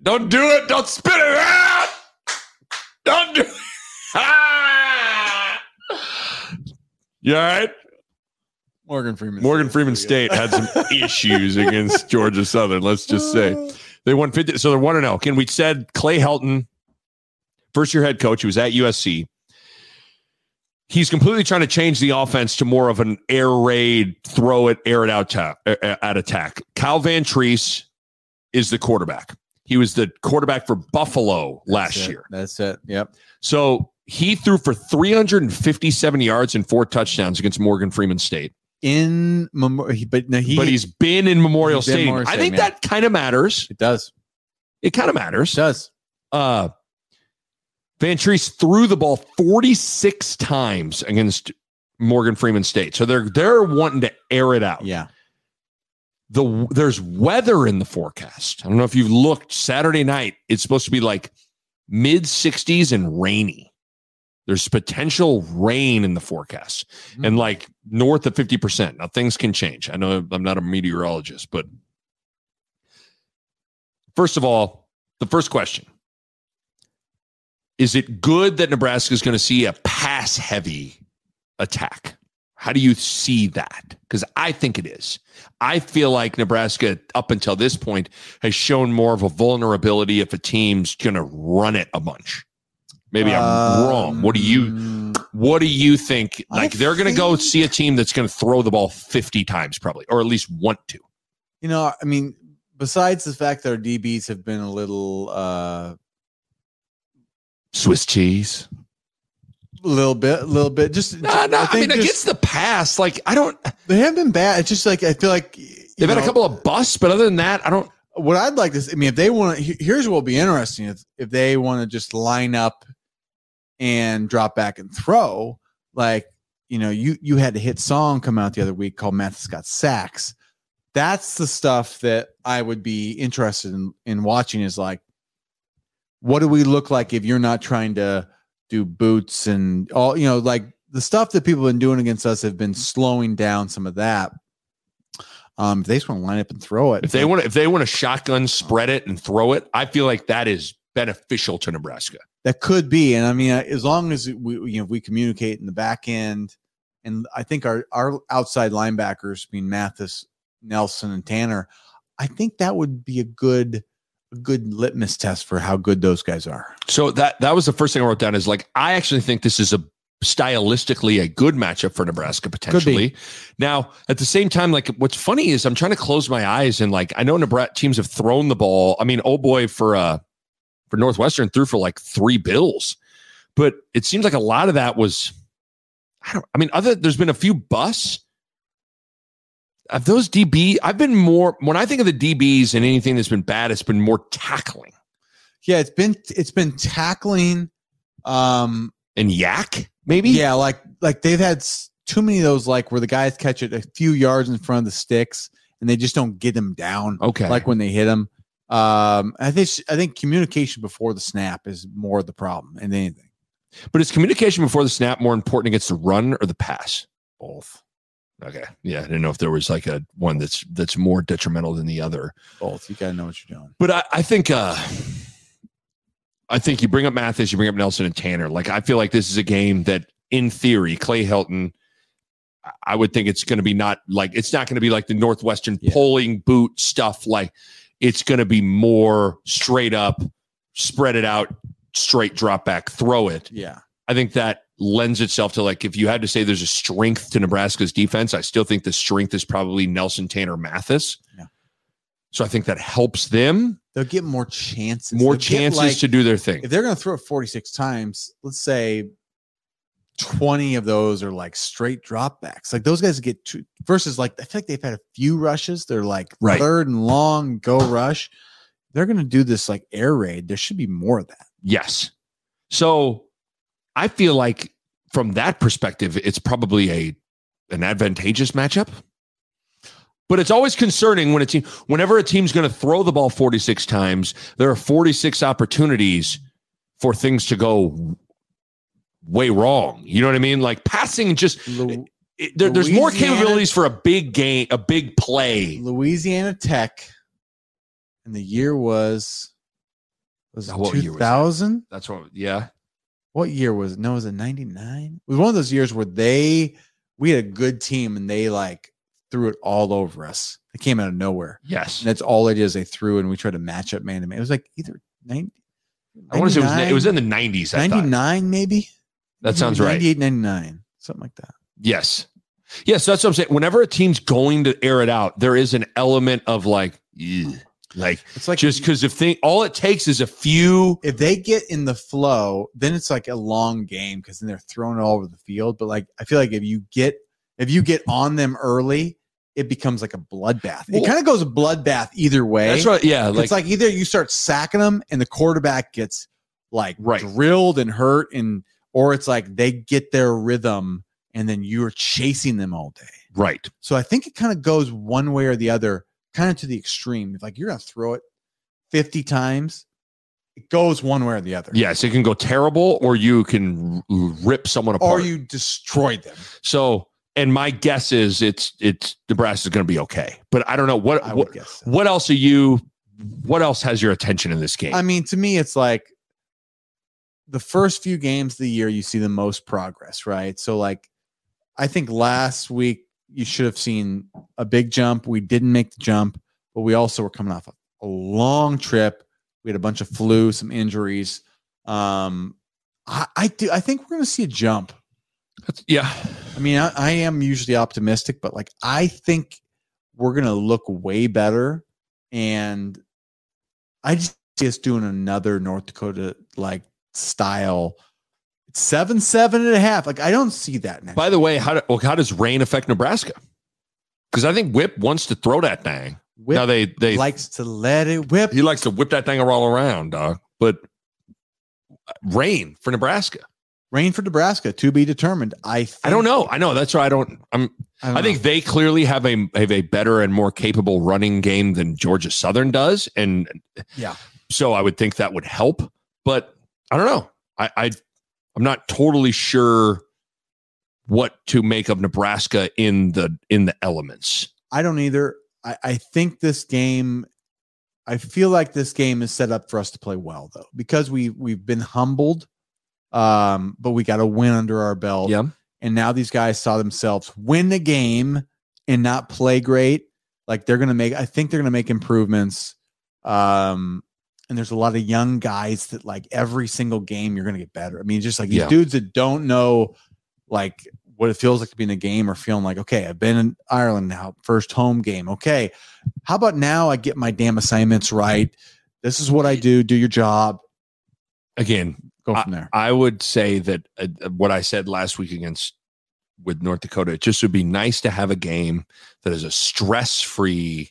Don't do it. Don't spit it out. Don't do it. Ah! You all right? Morgan Freeman. Morgan Freeman State had some issues against Georgia Southern. Let's just say they won 50. So they're 1 0. Again, we said Clay Helton, first year head coach, he was at USC. He's completely trying to change the offense to more of an air raid, throw it, air it out ta- at attack. Kyle Vantrease is the quarterback. He was the quarterback for Buffalo last it. year. That's it. Yep. So he threw for 357 yards and four touchdowns against Morgan Freeman State. In Memo- he- but no, he but he's been in Memorial been Stadium. I think Stadium, that kind of matters. it does. It kind of It matters. does. Uh, Vantrease threw the ball 46 times against Morgan Freeman State. So they're they're wanting to air it out. Yeah. The there's weather in the forecast. I don't know if you've looked Saturday night. It's supposed to be like mid 60s and rainy. There's potential rain in the forecast hmm. and like north of 50%. Now things can change. I know I'm not a meteorologist, but first of all, the first question is it good that Nebraska is going to see a pass heavy attack? How do you see that? Because I think it is. I feel like Nebraska, up until this point, has shown more of a vulnerability if a team's going to run it a bunch. Maybe I'm wrong. What do you Um, what do you think? I Like they're going to go see a team that's going to throw the ball 50 times probably or at least want to. You know, I mean, besides the fact that our DBs have been a little, uh, Swiss cheese. A little bit, a little bit, just, No, no, I, think mean just- against the pass, like I don't they haven't been bad. It's just like I feel like they've had a couple of busts, but other than that, I don't What I'd like to, I mean, if they want here's what will be interesting if if they want to just line up and drop back and throw, like you know, you you had to hit song come out the other week called Mathis got sacks. That's the stuff that I would be interested in in watching. Is like, what do we look like if you're not trying to do boots and all you know, like the stuff that people have been doing against us have been slowing down some of that. Um, if they just want to line up and throw it, if they want to if they want to shotgun spread it and throw it, I feel like that is beneficial to Nebraska. That could be, and I mean, uh, as long as we you know we communicate in the back end, and I think our our outside linebackers, being Mathis, Nelson, and Tannor, I think that would be a good good litmus test for how good those guys are. So that that was the first thing I wrote down is like I actually think this is a stylistically a good matchup for Nebraska potentially. Now, at the same time, like what's funny is I'm trying to close my eyes and like I know Nebraska teams have thrown the ball. I mean, oh boy, for uh for Northwestern threw for like three bills, but it seems like a lot of that was I don't. I mean, other there's been a few busts. Of those DB, I've been more when I think of the DBs and anything that's been bad, it's been more tackling Yeah, it's been it's been tackling. Um, and YAC maybe. yeah, like like they've had too many of those, like where the guys catch it a few yards in front of the sticks and they just don't get them down. Okay. like when they hit them. Um, I think I think communication before the snap is more of the problem than anything. But is communication before the snap more important against the run or the pass? Both, Okay. Yeah, I didn't know if there was like a one that's that's more detrimental than the other. both. You gotta know what you're doing. But I, I think uh I think you bring up Mathis, you bring up Nelson and Tannor. Like I feel like this is a game that in theory, Clay Helton, I- I would think it's gonna be not like it's not gonna be like the Northwestern Yeah. polling boot stuff. Like it's gonna be more straight up, spread it out, straight drop back, throw it. Yeah, I think that lends itself to like if you had to say there's a strength to Nebraska's defense, I still think the strength is probably Nelson Tannor Mathis. Yeah. So I think that helps them they'll get more chances. more They'll chances like, to do their thing. if they're gonna throw it 46 times. Let's say 20 of those are like straight dropbacks. Like those guys get two versus like I feel like they've had a few rushes. They're like Right. third and long go rush. They're gonna do this like air raid. There should be more of that. Yes. So I feel like from that perspective, it's probably a an advantageous matchup. But it's always concerning when a team, whenever a team's going to throw the ball 46 times, there are 46 opportunities for things to go way wrong. You know what I mean? Like passing just Lu- it, there, there's more capabilities for a big game, a big play. Louisiana Tech, and the year was was year was that? 2000. That's what, yeah. What year was it? No, was it 99? It was one of those years where they we had a good team and they like threw it all over us. They came out of nowhere. Yes. And that's all it is. They threw and we tried to match up man to man. It was like either 90, I want to say it was, it was in the 90s. I thought. 99 maybe. That sounds right. 98, 99, something like that. Yes. Yes, that's what I'm saying. Whenever a team's going to air it out, there is an element of like, "Ugh." Like It's like just because if thing all it takes is a few. if they get in the flow, then it's like a long game because then they're thrown all over the field. But like I feel like if you get if you get on them early, it becomes like a bloodbath. Well- it kind of goes a bloodbath either way. That's right. Yeah. Like, it's like either you start sacking them and the quarterback gets like Right. drilled and hurt, and or it's like they get their rhythm and then you're chasing them all day. right. So I think it kind of goes one way or the other, kind of to the extreme. If like you're gonna throw it 50 times, it goes one way or the other. Yes, it can go terrible, or you can rip someone apart. Or you destroy them. So, and my guess is it's it's Nebraska's going to be okay, but I don't know what what, so. what else are you? What else has your attention in this game? I mean, to me, it's like the first few games of the year, you see the most progress, right? So, like, I think last week you should have seen a big jump. We didn't make the jump, but we also were coming off a, long trip. We had a bunch of flu, some injuries. Um, I, I do. I think we're going to see a jump. That's- yeah, I mean, I, I am usually optimistic, but like I think we're gonna look way better, and I just see us doing another North Dakota like style seven, seven and a half. Like I don't see that next. By the way, how do, well, how does rain affect Nebraska? Because I think Whip wants to throw that thing. Whip now they they likes to let it whip. he likes to whip that thing all around, dog. But uh, rain for Nebraska. Rain for Nebraska to be determined. I think, I don't know. I know that's why I don't. I'm. I, don't I think know. they clearly have a have a better and more capable running game than Georgia Southern does, and Yeah. so I would think that would help. But I don't know. I, I I'm not totally sure what to make of Nebraska in the in the elements. I don't either. I, I think this game. I feel like this game is set up for us to play well, though, because we we've been humbled, um, but we got a win under our belt. Yeah. and now these guys saw themselves win the game and not play great. Like they're gonna make. I think they're gonna make improvements. Um, and there's a lot of young guys that like every single game you're gonna get better. I mean, just like these Yeah. dudes that don't know like what it feels like to be in a game or feeling like, okay, I've been in Ireland now, first home game. Okay. How about now I get my damn assignments right? This is what I do. Do your job. Again, Go from there. I would say that uh, what I said last week against with North Dakota, it just would be nice to have a game that is a stress free.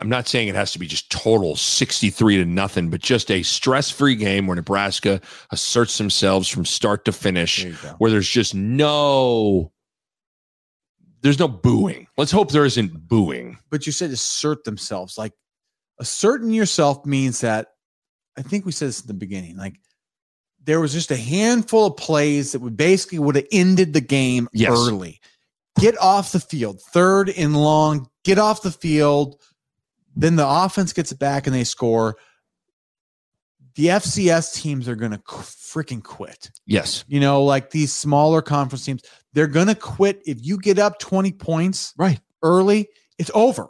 I'm not saying it has to be just total 63 to nothing, but just a stress free game where Nebraska asserts themselves from start to finish, There where there's just no. There's no booing. Let's hope there isn't booing. But you said assert themselves. Like asserting yourself means that I think we said this in the beginning. Like there was just a handful of plays that would basically would have ended the game Yes. early. Get off the field, third and long, get off the field. Then the offense gets it back and they score. The FCS teams are going to freaking quit. Yes. You know, like these smaller conference teams, they're going to quit if you get up 20 points Right. early, it's over.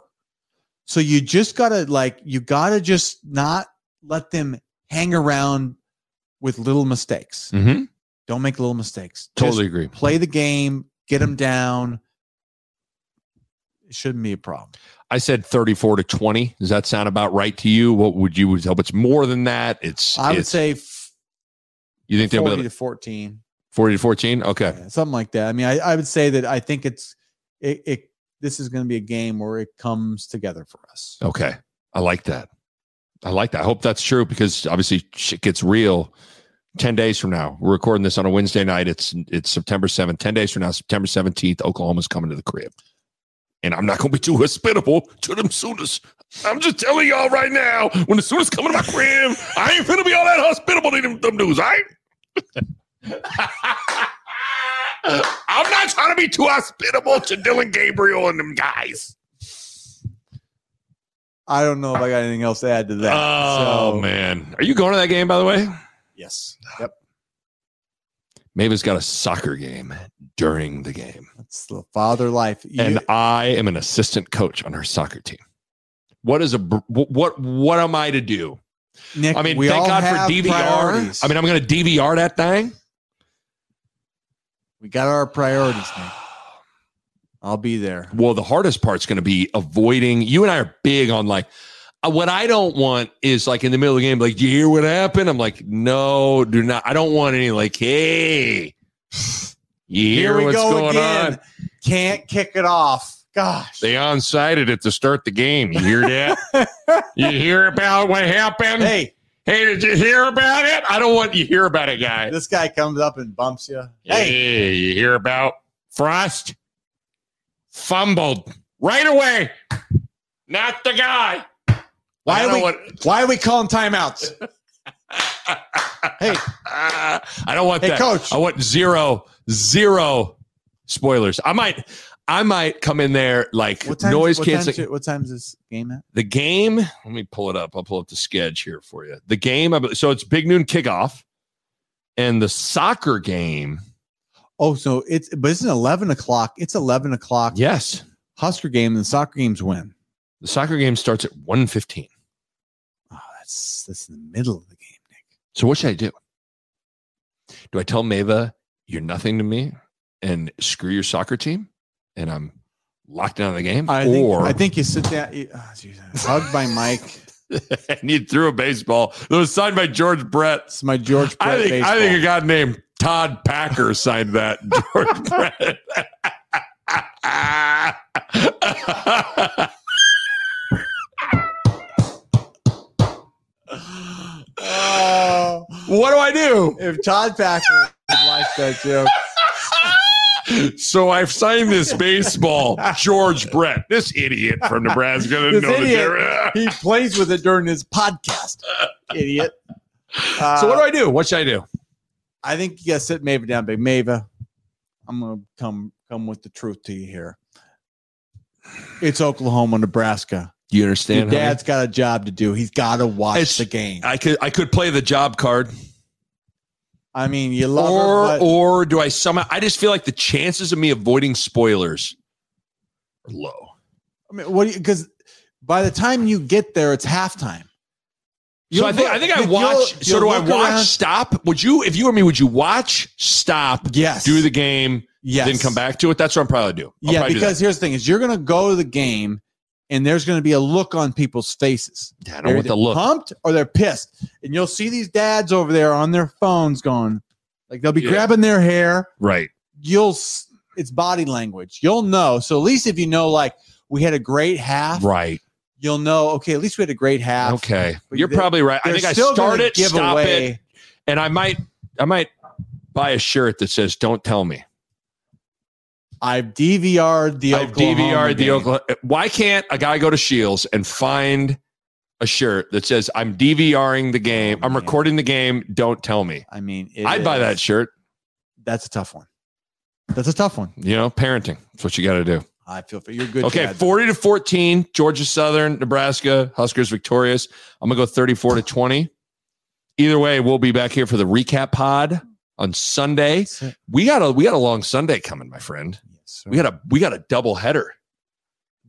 So you just got to like you got to just not let them hang around with little mistakes. Mm-hmm. Don't make little mistakes. Totally Just agree. play the game, get them down. It shouldn't be a problem. I said 34 to 20. Does that sound about right to you? What would you hope it's more than that? It's I would it's- say f- you think they'll 40 be to 14. 40 to 14? Okay. Yeah, something like that. I mean, I, I would say that I think it's it, it this is going to be a game where it comes together for us. Okay. I like that. I like that. I hope that's true because obviously shit gets real 10 days from now. We're recording this on a Wednesday night. It's it's September 7th. 10 days from now, September 17th, Oklahoma's coming to the crib. And I'm not going to be too hospitable to them Sooners. I'm just telling y'all right now, when the Sooners come to my crib, I ain't going to be all that hospitable to them, them dudes, all right? I'm not trying to be too hospitable to Dillon Gabriel and them guys. I don't know if I got anything else to add to that. Oh So- man, are you going to that game? By the way, Yes. Yep. Mavis got a soccer game during the game, That's the father life. You- and I am an assistant coach on her soccer team. What is a what? What am I to do? Nick, I mean, thank God for DVR. priorities. I mean, I'm going to DVR that thing. we got our priorities, Nick. I'll be there. Well, the hardest part's going to be avoiding. You and I are big on like, Uh, what I don't want is like in the middle of the game, like, do you hear what happened? I'm like, no, do not. I don't want any like, hey, you hear Here we what's go going again. on? Can't kick it off. Gosh. They onside it to start the game. You hear that? you hear about what happened? hey, Hey, did you hear about it? I don't want you to hear about it, guy. this guy comes up and bumps you. Hey, Hey, you hear about Frost? Fumbled right away. Not the guy. Why are we want, why are we calling timeouts? hey, I don't want hey, that. coach. I want zero, zero spoilers. I might, I might come in there like What time? noise what canceling. time's it- What time's this game at? The game. Let me pull it up. I'll pull up the sketch here for you. The game. So it's big noon kickoff, and the soccer game. Oh, so it's but it's an eleven o'clock. It's eleven o'clock. Yes, Husker game and the soccer games win. The soccer game starts at 1.15. Oh, that's that's in the middle of the game, Nick. So what should I do? Do I tell Mava you're nothing to me and screw your soccer team, and I'm locked out of the game, I think or I think you sit down, you, oh, geez, hug my mic. and you threw a baseball that was signed by George Brett. It's my George. I Brett think I think a guy named Todd Packer signed that George Brett. what do I do? if Todd Packer likes that joke, So I've signed this baseball, George Brett, this idiot from Nebraska. Didn't This know idiot. he plays with it during his podcast. Idiot. Uh, So what do I do? What should I do? I think you got to sit Mava down, big Mava. I'm gonna come come with the truth to you here. It's Oklahoma, Nebraska. You Your understand? honey? dad's got a job to do. He's got to watch It's- the game. I could I could play the job card, I mean, you love or her, but or do I somehow? I just feel like the chances of me avoiding spoilers are low. I mean, what? You Because by the time you get there, it's halftime. So I think I think I watch. So do I watch? Stop. Would you, if you were me, would you watch? Stop. Yes. Do the game. yes. Then come back to it. That's what I'm probably do. I'll yeah, probably do because here's the thing: is you're going to go to the game, and there's going to be a look on people's faces. I They're want the look. pumped or they're pissed, and you'll see these dads over there on their phones going, like they'll be Yeah. grabbing their hair. Right. You'll, it's body language. You'll know. So at least if you know, like we had a great half, Right. you'll know. Okay, at least we had a great half. Okay. But You're they- probably right. I think I start it, stop it, and I might I might buy a shirt that says "Don't tell me." I've DVR'd the I've Oklahoma DVR'd the. Oklahoma. Why can't a guy go to Shields and find a shirt that says "I'm DVRing the game. Oh, I'm recording the game. Don't tell me." I mean, I'd buy that shirt. That's a tough one. That's a tough one. You know, parenting. That's what you got to do. I feel for you're good. Okay, dad. 40 to 14, Georgia Southern, Nebraska, Huskers victorious. I'm going to go 34 to 20. Either way, we'll be back here for the recap pod on Sunday. We got a we got a long Sunday coming, my friend. Yes, sir. We got a we got a double header.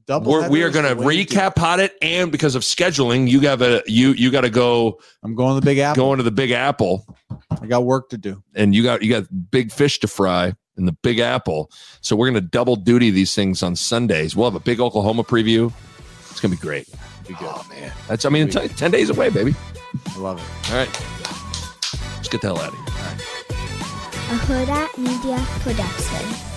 double. We're, we are going to recap hot it and because of scheduling, you got a you you got to go I'm going to the Big Apple. Going to the Big Apple I got work to do. and you got you got big fish to fry in the Big Apple. So we're going to double duty these things on Sundays. We'll have a big Oklahoma preview. It's going to be great. Be good. Oh man, that's I mean t- ten days away, baby. I love it. All right, let's get the hell out of here. a Hurrdat Media Production.